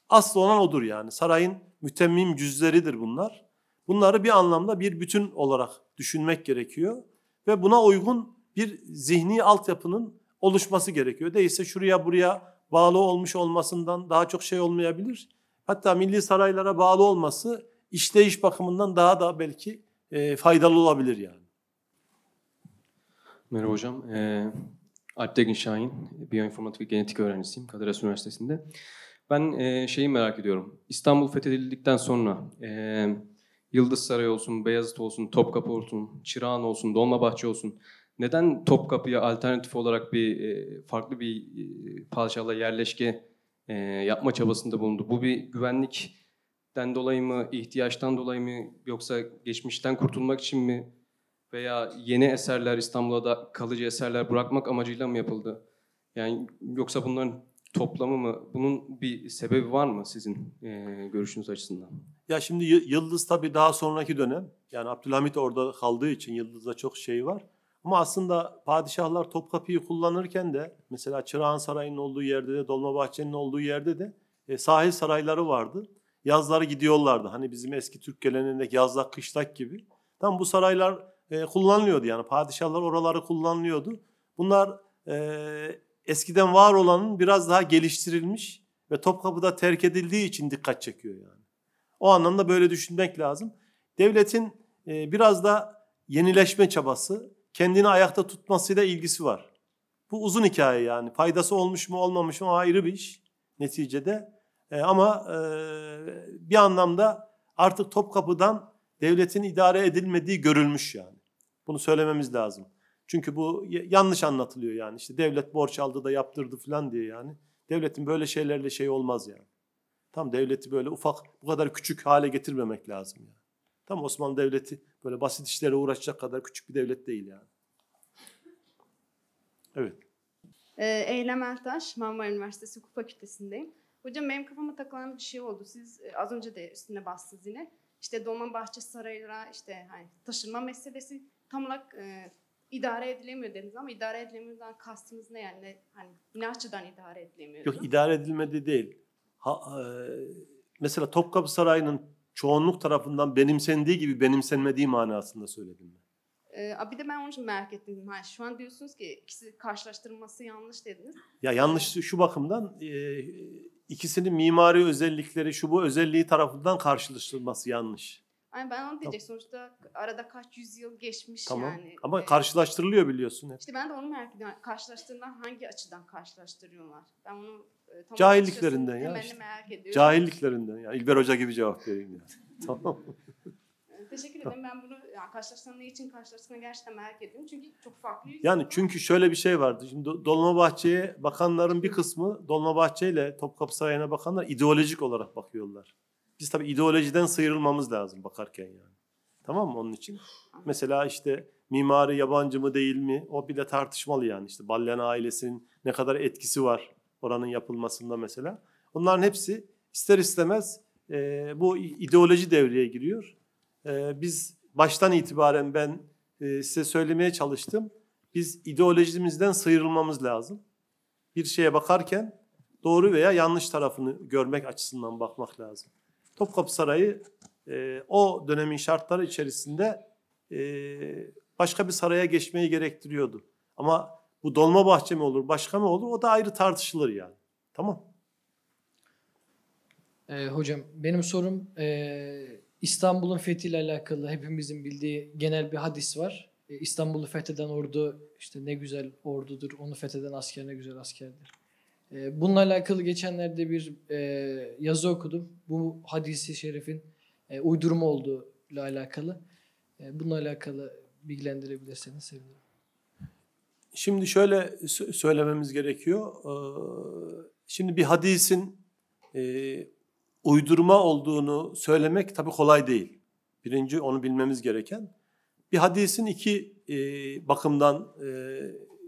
Asıl olan odur yani. Sarayın mütemmim cüzleridir bunlar. Bunları bir anlamda bir bütün olarak düşünmek gerekiyor ve buna uygun bir zihni altyapının oluşması gerekiyor. Değilse şuraya buraya bağlı olmuş olmasından daha çok şey olmayabilir. Hatta milli saraylara bağlı olması işleyiş bakımından daha da belki e, faydalı olabilir yani. Merhaba hocam. Ee, Alp Tegin Şahin, biyoinformatik genetik öğrencisiyim Kadir Üniversitesi'nde. Ben e, şeyi merak ediyorum. İstanbul fethedildikten sonra e, Yıldız Sarayı olsun, Beyazıt olsun, Topkapı olsun, Çırağan olsun, Dolmabahçe olsun. Neden Topkapı'ya alternatif olarak bir e, farklı bir e, padişahla yerleşke e, yapma çabasında bulundu? Bu bir güvenlikten dolayı mı, ihtiyaçtan dolayı mı yoksa geçmişten kurtulmak için mi veya yeni eserler İstanbul'a da kalıcı eserler bırakmak amacıyla mı yapıldı? Yani yoksa bunların toplamı mı? Bunun bir sebebi var mı sizin eee, görüşünüz açısından? Ya şimdi Yıldız tabii daha sonraki dönem. Yani Abdülhamit orada kaldığı için Yıldız'da çok şey var. Ama aslında padişahlar Topkapı'yı kullanırken de mesela Çırağan Sarayı'nın olduğu yerde de Dolmabahçe'nin olduğu yerde de e, sahil sarayları vardı. Yazları gidiyorlardı. Hani bizim eski Türk geleneğindeki yazlak kışlak gibi. Tam bu saraylar e, kullanılıyordu yani. Padişahlar oraları kullanılıyordu. Bunlar e, eskiden var olanın biraz daha geliştirilmiş ve Topkapı'da terk edildiği için dikkat çekiyor yani. O anlamda böyle düşünmek lazım. Devletin e, biraz da yenileşme çabası, kendini ayakta tutmasıyla ilgisi var. Bu uzun hikaye yani. Faydası olmuş mu olmamış mı ayrı bir iş neticede. E, ama e, bir anlamda artık Topkapı'dan devletin idare edilmediği görülmüş yani. Bunu söylememiz lazım. Çünkü bu yanlış anlatılıyor yani. İşte devlet borç aldı da yaptırdı falan diye yani. Devletin böyle şeylerle şey olmaz yani. Tam devleti böyle ufak, bu kadar küçük hale getirmemek lazım yani. Tam Osmanlı Devleti böyle basit işlere uğraşacak kadar küçük bir devlet değil yani. Evet. Ee, Eylem Eltaş, Marmara Üniversitesi Hukuk Fakültesindeyim. Hocam benim kafama takılan bir şey oldu. Siz e, az önce de üstüne bastınız yine. İşte Dolmabahçe Sarayı'na işte hani taşınma meselesi tam olarak e, idare edilemiyor dediniz ama idare edilemiyordan kastınız ne yani? Ne, hani ne açıdan idare edilemiyor? Yok idare edilmedi değil. Ha, e, mesela Topkapı Sarayı'nın çoğunluk tarafından benimsendiği gibi benimsenmediği manasında söyledim ben. Ee, bir de ben onun için merak ettim. Ha, şu an diyorsunuz ki ikisi karşılaştırılması yanlış dediniz. Ya yanlış şu bakımdan e, ikisinin mimari özellikleri şu bu özelliği tarafından karşılaştırılması yanlış. Yani ben onu diyecek. Sonuçta arada kaç yüzyıl geçmiş Tamam. yani. Ama Ee, karşılaştırılıyor biliyorsun. hep. İşte ben de onu merak ediyorum. Karşılaştırılan hangi açıdan karşılaştırıyorlar? Ben onu e, tam Cahilliklerinden ya işte. merak ediyorum. Cahilliklerinden. Ya İlber Hoca gibi cevap vereyim yani. tamam. E, Teşekkür ederim. Ben bunu yani karşılaştırılan ne için karşılaştığını gerçekten merak ediyorum. Çünkü çok farklı Yani çünkü şöyle bir şey vardı. Şimdi Do- Dolmabahçe'ye bakanların bir kısmı Dolmabahçe ile Topkapı Sarayı'na bakanlar ideolojik olarak bakıyorlar. Biz tabii ideolojiden sıyrılmamız lazım bakarken yani. Tamam mı onun için? Mesela işte mimari yabancı mı değil mi? O bile tartışmalı yani. İşte Balyan ailesinin ne kadar etkisi var oranın yapılmasında mesela. Onların hepsi ister istemez e, bu ideoloji devreye giriyor. E, biz baştan itibaren ben e, size söylemeye çalıştım. Biz ideolojimizden sıyrılmamız lazım. Bir şeye bakarken doğru veya yanlış tarafını görmek açısından bakmak lazım. Topkapı Sarayı e, o dönemin şartları içerisinde e, başka bir saraya geçmeyi gerektiriyordu. Ama bu Dolmabahçe mi olur, başka mı olur o da ayrı tartışılır yani. Tamam. Ee, hocam benim sorum ee, İstanbul'un fethiyle alakalı hepimizin bildiği genel bir hadis var. Ee, İstanbul'u fetheden ordu işte ne güzel ordudur, onu fetheden asker ne güzel askerdir. Ee, bununla alakalı geçenlerde bir ee, yazı okudum. Bu hadisi şerifin uydurma olduğu ile alakalı. Bununla alakalı bilgilendirebilirseniz sevinirim. Şimdi şöyle sö- söylememiz gerekiyor. Şimdi bir hadisin e, uydurma olduğunu söylemek tabii kolay değil. Birinci onu bilmemiz gereken. Bir hadisin iki e, bakımdan e,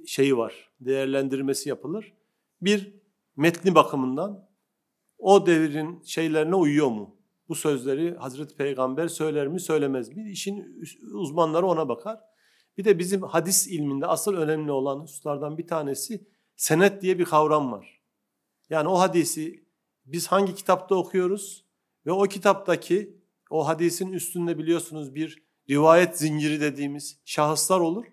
şeyi var, değerlendirmesi yapılır. Bir, metni bakımından o devrin şeylerine uyuyor mu? Bu sözleri Hazreti Peygamber söyler mi, söylemez mi? İşin uzmanları ona bakar. Bir de bizim hadis ilminde asıl önemli olan hususlardan bir tanesi senet diye bir kavram var. Yani o hadisi biz hangi kitapta okuyoruz ve o kitaptaki o hadisin üstünde biliyorsunuz bir rivayet zinciri dediğimiz şahıslar olur.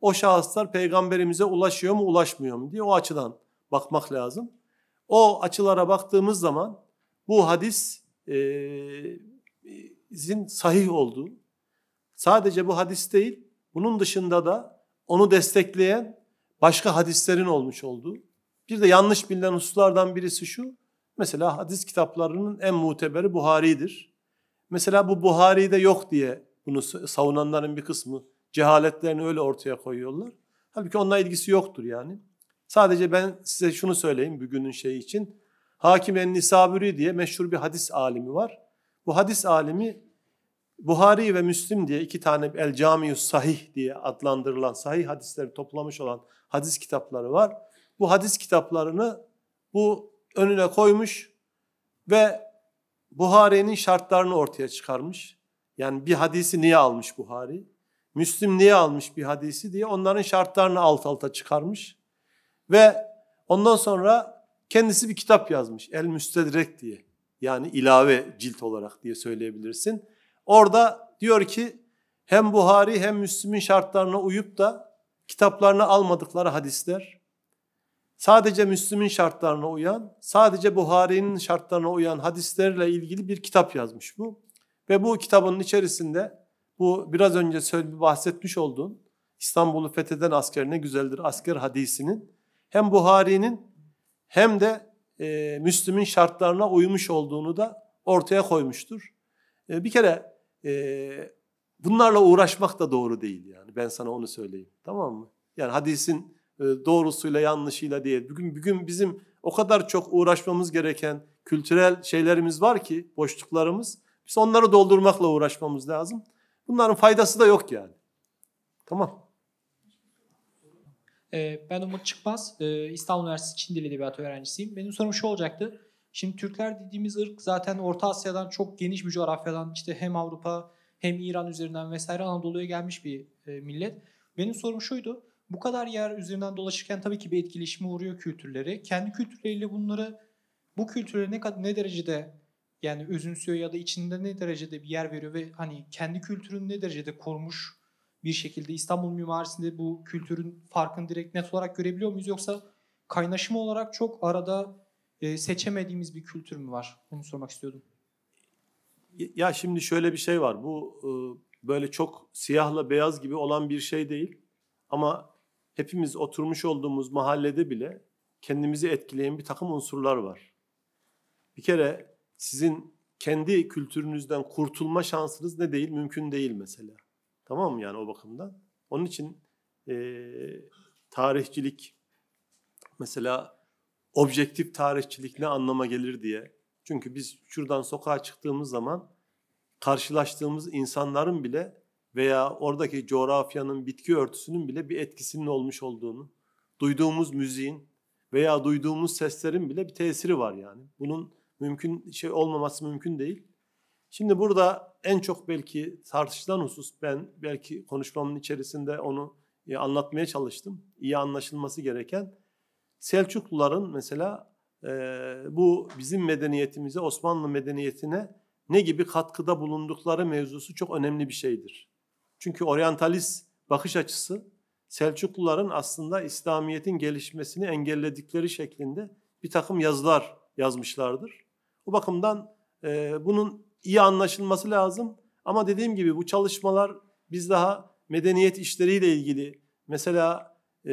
O şahıslar peygamberimize ulaşıyor mu ulaşmıyor mu diye o açıdan bakmak lazım. O açılara baktığımız zaman bu hadis izin sahih olduğu, sadece bu hadis değil, bunun dışında da onu destekleyen başka hadislerin olmuş olduğu. Bir de yanlış bilinen hususlardan birisi şu, mesela hadis kitaplarının en muteberi Buhari'dir. Mesela bu Buhari'de yok diye bunu savunanların bir kısmı cehaletlerini öyle ortaya koyuyorlar. Halbuki onunla ilgisi yoktur yani. Sadece ben size şunu söyleyeyim bugünün şeyi için. Hakim en-Nisaburi diye meşhur bir hadis alimi var. Bu hadis alimi Buhari ve Müslim diye iki tane El Camius Sahih diye adlandırılan sahih hadisleri toplamış olan hadis kitapları var. Bu hadis kitaplarını bu önüne koymuş ve Buhari'nin şartlarını ortaya çıkarmış. Yani bir hadisi niye almış Buhari? Müslim niye almış bir hadisi diye onların şartlarını alt alta çıkarmış. Ve ondan sonra kendisi bir kitap yazmış. El Müstedrek diye. Yani ilave cilt olarak diye söyleyebilirsin. Orada diyor ki hem Buhari hem Müslim'in şartlarına uyup da kitaplarını almadıkları hadisler, sadece Müslim'in şartlarına uyan, sadece Buhari'nin şartlarına uyan hadislerle ilgili bir kitap yazmış bu. Ve bu kitabın içerisinde bu biraz önce söyle, bahsetmiş olduğum İstanbul'u fetheden asker ne güzeldir asker hadisinin hem Buhari'nin hem de e, Müslüm'ün şartlarına uymuş olduğunu da ortaya koymuştur. E, bir kere e, bunlarla uğraşmak da doğru değil yani. Ben sana onu söyleyeyim. Tamam mı? Yani hadisin doğrusuyla yanlışıyla değil. Bugün bugün bizim o kadar çok uğraşmamız gereken kültürel şeylerimiz var ki, boşluklarımız. Biz onları doldurmakla uğraşmamız lazım. Bunların faydası da yok yani. Tamam. Ee, ben Umut Çıkmaz, ee, İstanbul Üniversitesi Çin Dili Edebiyatı öğrencisiyim. Benim sorum şu olacaktı. Şimdi Türkler dediğimiz ırk zaten Orta Asya'dan çok geniş bir coğrafyadan işte hem Avrupa hem İran üzerinden vesaire Anadolu'ya gelmiş bir e, millet. Benim sorum şuydu. Bu kadar yer üzerinden dolaşırken tabii ki bir etkileşime uğruyor kültürleri. Kendi kültürleriyle bunları bu kültüre ne kadar ne derecede yani özümsüyor ya da içinde ne derecede bir yer veriyor ve hani kendi kültürünü ne derecede korumuş bir şekilde İstanbul mimarisinde bu kültürün farkını direkt net olarak görebiliyor muyuz yoksa kaynaşma olarak çok arada e, seçemediğimiz bir kültür mü var? Bunu sormak istiyordum. Ya şimdi şöyle bir şey var. Bu e, böyle çok siyahla beyaz gibi olan bir şey değil. Ama hepimiz oturmuş olduğumuz mahallede bile kendimizi etkileyen bir takım unsurlar var. Bir kere sizin kendi kültürünüzden kurtulma şansınız ne değil? Mümkün değil mesela. Tamam mı yani o bakımdan? Onun için e, tarihçilik mesela objektif tarihçilik ne anlama gelir diye. Çünkü biz şuradan sokağa çıktığımız zaman karşılaştığımız insanların bile veya oradaki coğrafyanın bitki örtüsünün bile bir etkisinin olmuş olduğunu, duyduğumuz müziğin veya duyduğumuz seslerin bile bir tesiri var yani. Bunun mümkün şey olmaması mümkün değil. Şimdi burada en çok belki tartışılan husus ben belki konuşmamın içerisinde onu e, anlatmaya çalıştım. İyi anlaşılması gereken Selçukluların mesela e, bu bizim medeniyetimize, Osmanlı medeniyetine ne gibi katkıda bulundukları mevzusu çok önemli bir şeydir. Çünkü oryantalist bakış açısı Selçukluların aslında İslamiyet'in gelişmesini engelledikleri şeklinde bir takım yazılar yazmışlardır. Bu bakımdan e, bunun iyi anlaşılması lazım. Ama dediğim gibi bu çalışmalar biz daha medeniyet işleriyle ilgili mesela e,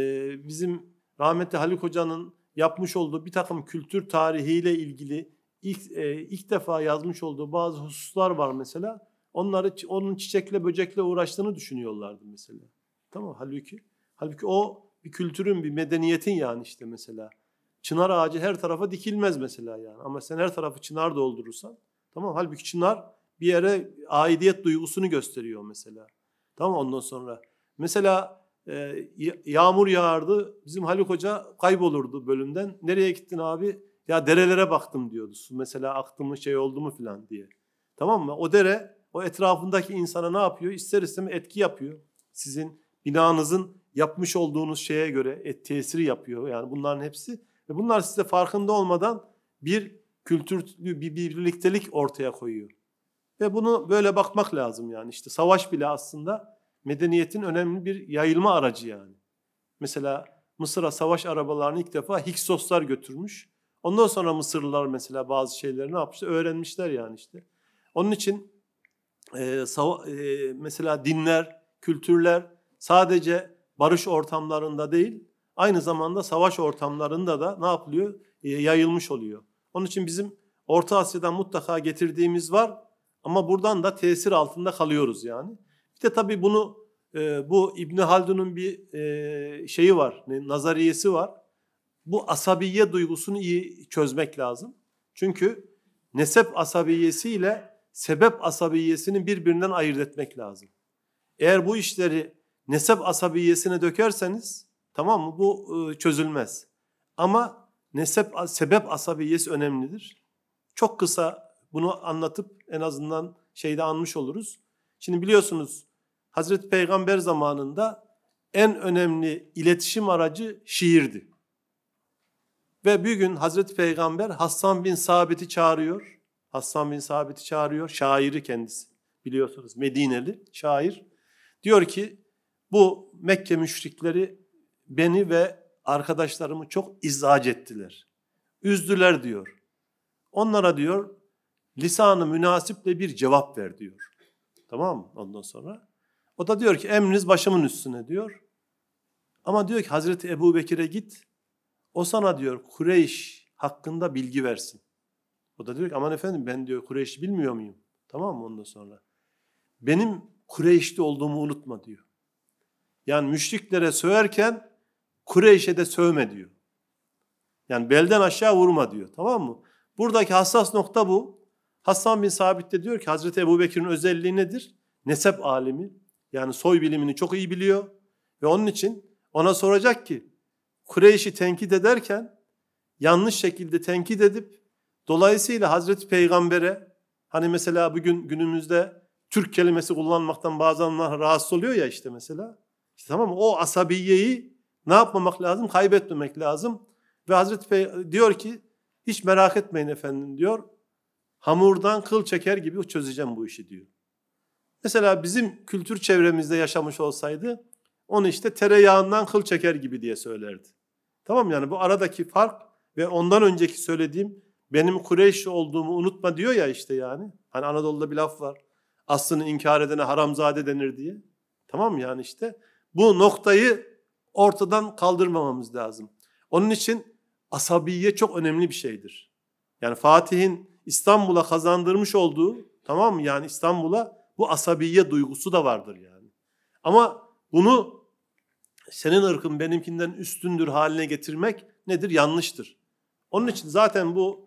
bizim rahmetli Haluk Hoca'nın yapmış olduğu bir takım kültür tarihiyle ilgili ilk, e, ilk defa yazmış olduğu bazı hususlar var mesela. Onları onun çiçekle böcekle uğraştığını düşünüyorlardı mesela. Tamam halbuki halbuki o bir kültürün bir medeniyetin yani işte mesela. Çınar ağacı her tarafa dikilmez mesela yani. Ama sen her tarafı çınar doldurursan tamam halbuki çınar bir yere aidiyet duygusunu gösteriyor mesela. Tamam ondan sonra mesela e, yağmur yağardı. Bizim Haluk Hoca kaybolurdu bölümden. Nereye gittin abi? Ya derelere baktım diyordu. Su mesela aktı mı şey oldu mu falan diye. Tamam mı? O dere o etrafındaki insana ne yapıyor? İster istemez etki yapıyor. Sizin binanızın yapmış olduğunuz şeye göre et, tesiri yapıyor. Yani bunların hepsi. Ve bunlar size farkında olmadan bir kültür, bir, bir birliktelik ortaya koyuyor. Ve bunu böyle bakmak lazım yani. İşte savaş bile aslında medeniyetin önemli bir yayılma aracı yani. Mesela Mısır'a savaş arabalarını ilk defa Hiksoslar götürmüş. Ondan sonra Mısırlılar mesela bazı şeyleri ne yapmışlar? Öğrenmişler yani işte. Onun için e, sava, e, mesela dinler, kültürler sadece barış ortamlarında değil, aynı zamanda savaş ortamlarında da ne yapılıyor? E, yayılmış oluyor. Onun için bizim Orta Asya'dan mutlaka getirdiğimiz var ama buradan da tesir altında kalıyoruz yani. Bir de tabii bunu e, bu İbni Haldun'un bir e, şeyi var, nazariyesi var. Bu asabiye duygusunu iyi çözmek lazım. Çünkü nesep asabiyesi ile sebep asabiyesini birbirinden ayırt etmek lazım. Eğer bu işleri nesep asabiyesine dökerseniz tamam mı bu e, çözülmez. Ama nesep sebep asabiyesi önemlidir. Çok kısa bunu anlatıp en azından şeyde anmış oluruz. Şimdi biliyorsunuz Hazreti Peygamber zamanında en önemli iletişim aracı şiirdi. Ve bir gün Hazreti Peygamber Hassan bin Sabit'i çağırıyor. Hassan bin Sabit'i çağırıyor. Şairi kendisi. Biliyorsunuz Medineli şair. Diyor ki bu Mekke müşrikleri beni ve arkadaşlarımı çok izzac ettiler. Üzdüler diyor. Onlara diyor lisanı münasiple bir cevap ver diyor. Tamam mı? Ondan sonra o da diyor ki emriniz başımın üstüne diyor. Ama diyor ki Hazreti Ebu Bekir'e git. O sana diyor Kureyş hakkında bilgi versin. O da diyor ki aman efendim ben diyor Kureyş'i bilmiyor muyum? Tamam mı ondan sonra? Benim Kureyş'te olduğumu unutma diyor. Yani müşriklere söverken Kureyş'e de sövme diyor. Yani belden aşağı vurma diyor. Tamam mı? Buradaki hassas nokta bu. Hasan bin Sabit de diyor ki Hazreti Ebu Bekir'in özelliği nedir? Nesep alimi. Yani soy bilimini çok iyi biliyor. Ve onun için ona soracak ki Kureyş'i tenkit ederken yanlış şekilde tenkit edip dolayısıyla Hazreti Peygamber'e hani mesela bugün günümüzde Türk kelimesi kullanmaktan bazenler rahatsız oluyor ya işte mesela. İşte tamam? O asabiyeyi ne yapmamak lazım? Kaybetmemek lazım. Ve Hazreti Pey diyor ki hiç merak etmeyin efendim diyor. Hamurdan kıl çeker gibi çözeceğim bu işi diyor. Mesela bizim kültür çevremizde yaşamış olsaydı onu işte tereyağından kıl çeker gibi diye söylerdi. Tamam yani bu aradaki fark ve ondan önceki söylediğim benim Kureyş olduğumu unutma diyor ya işte yani. Hani Anadolu'da bir laf var. Aslını inkar edene haramzade denir diye. Tamam yani işte bu noktayı ortadan kaldırmamamız lazım. Onun için asabiye çok önemli bir şeydir. Yani Fatih'in İstanbul'a kazandırmış olduğu tamam mı yani İstanbul'a bu asabiye duygusu da vardır yani. Ama bunu senin ırkın benimkinden üstündür haline getirmek nedir? Yanlıştır. Onun için zaten bu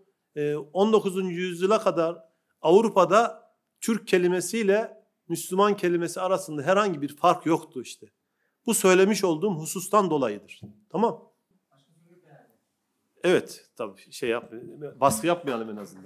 19. yüzyıla kadar Avrupa'da Türk kelimesiyle Müslüman kelimesi arasında herhangi bir fark yoktu işte. Bu söylemiş olduğum husustan dolayıdır. Tamam? Evet, tabii şey yap, baskı yapmayalım en azından.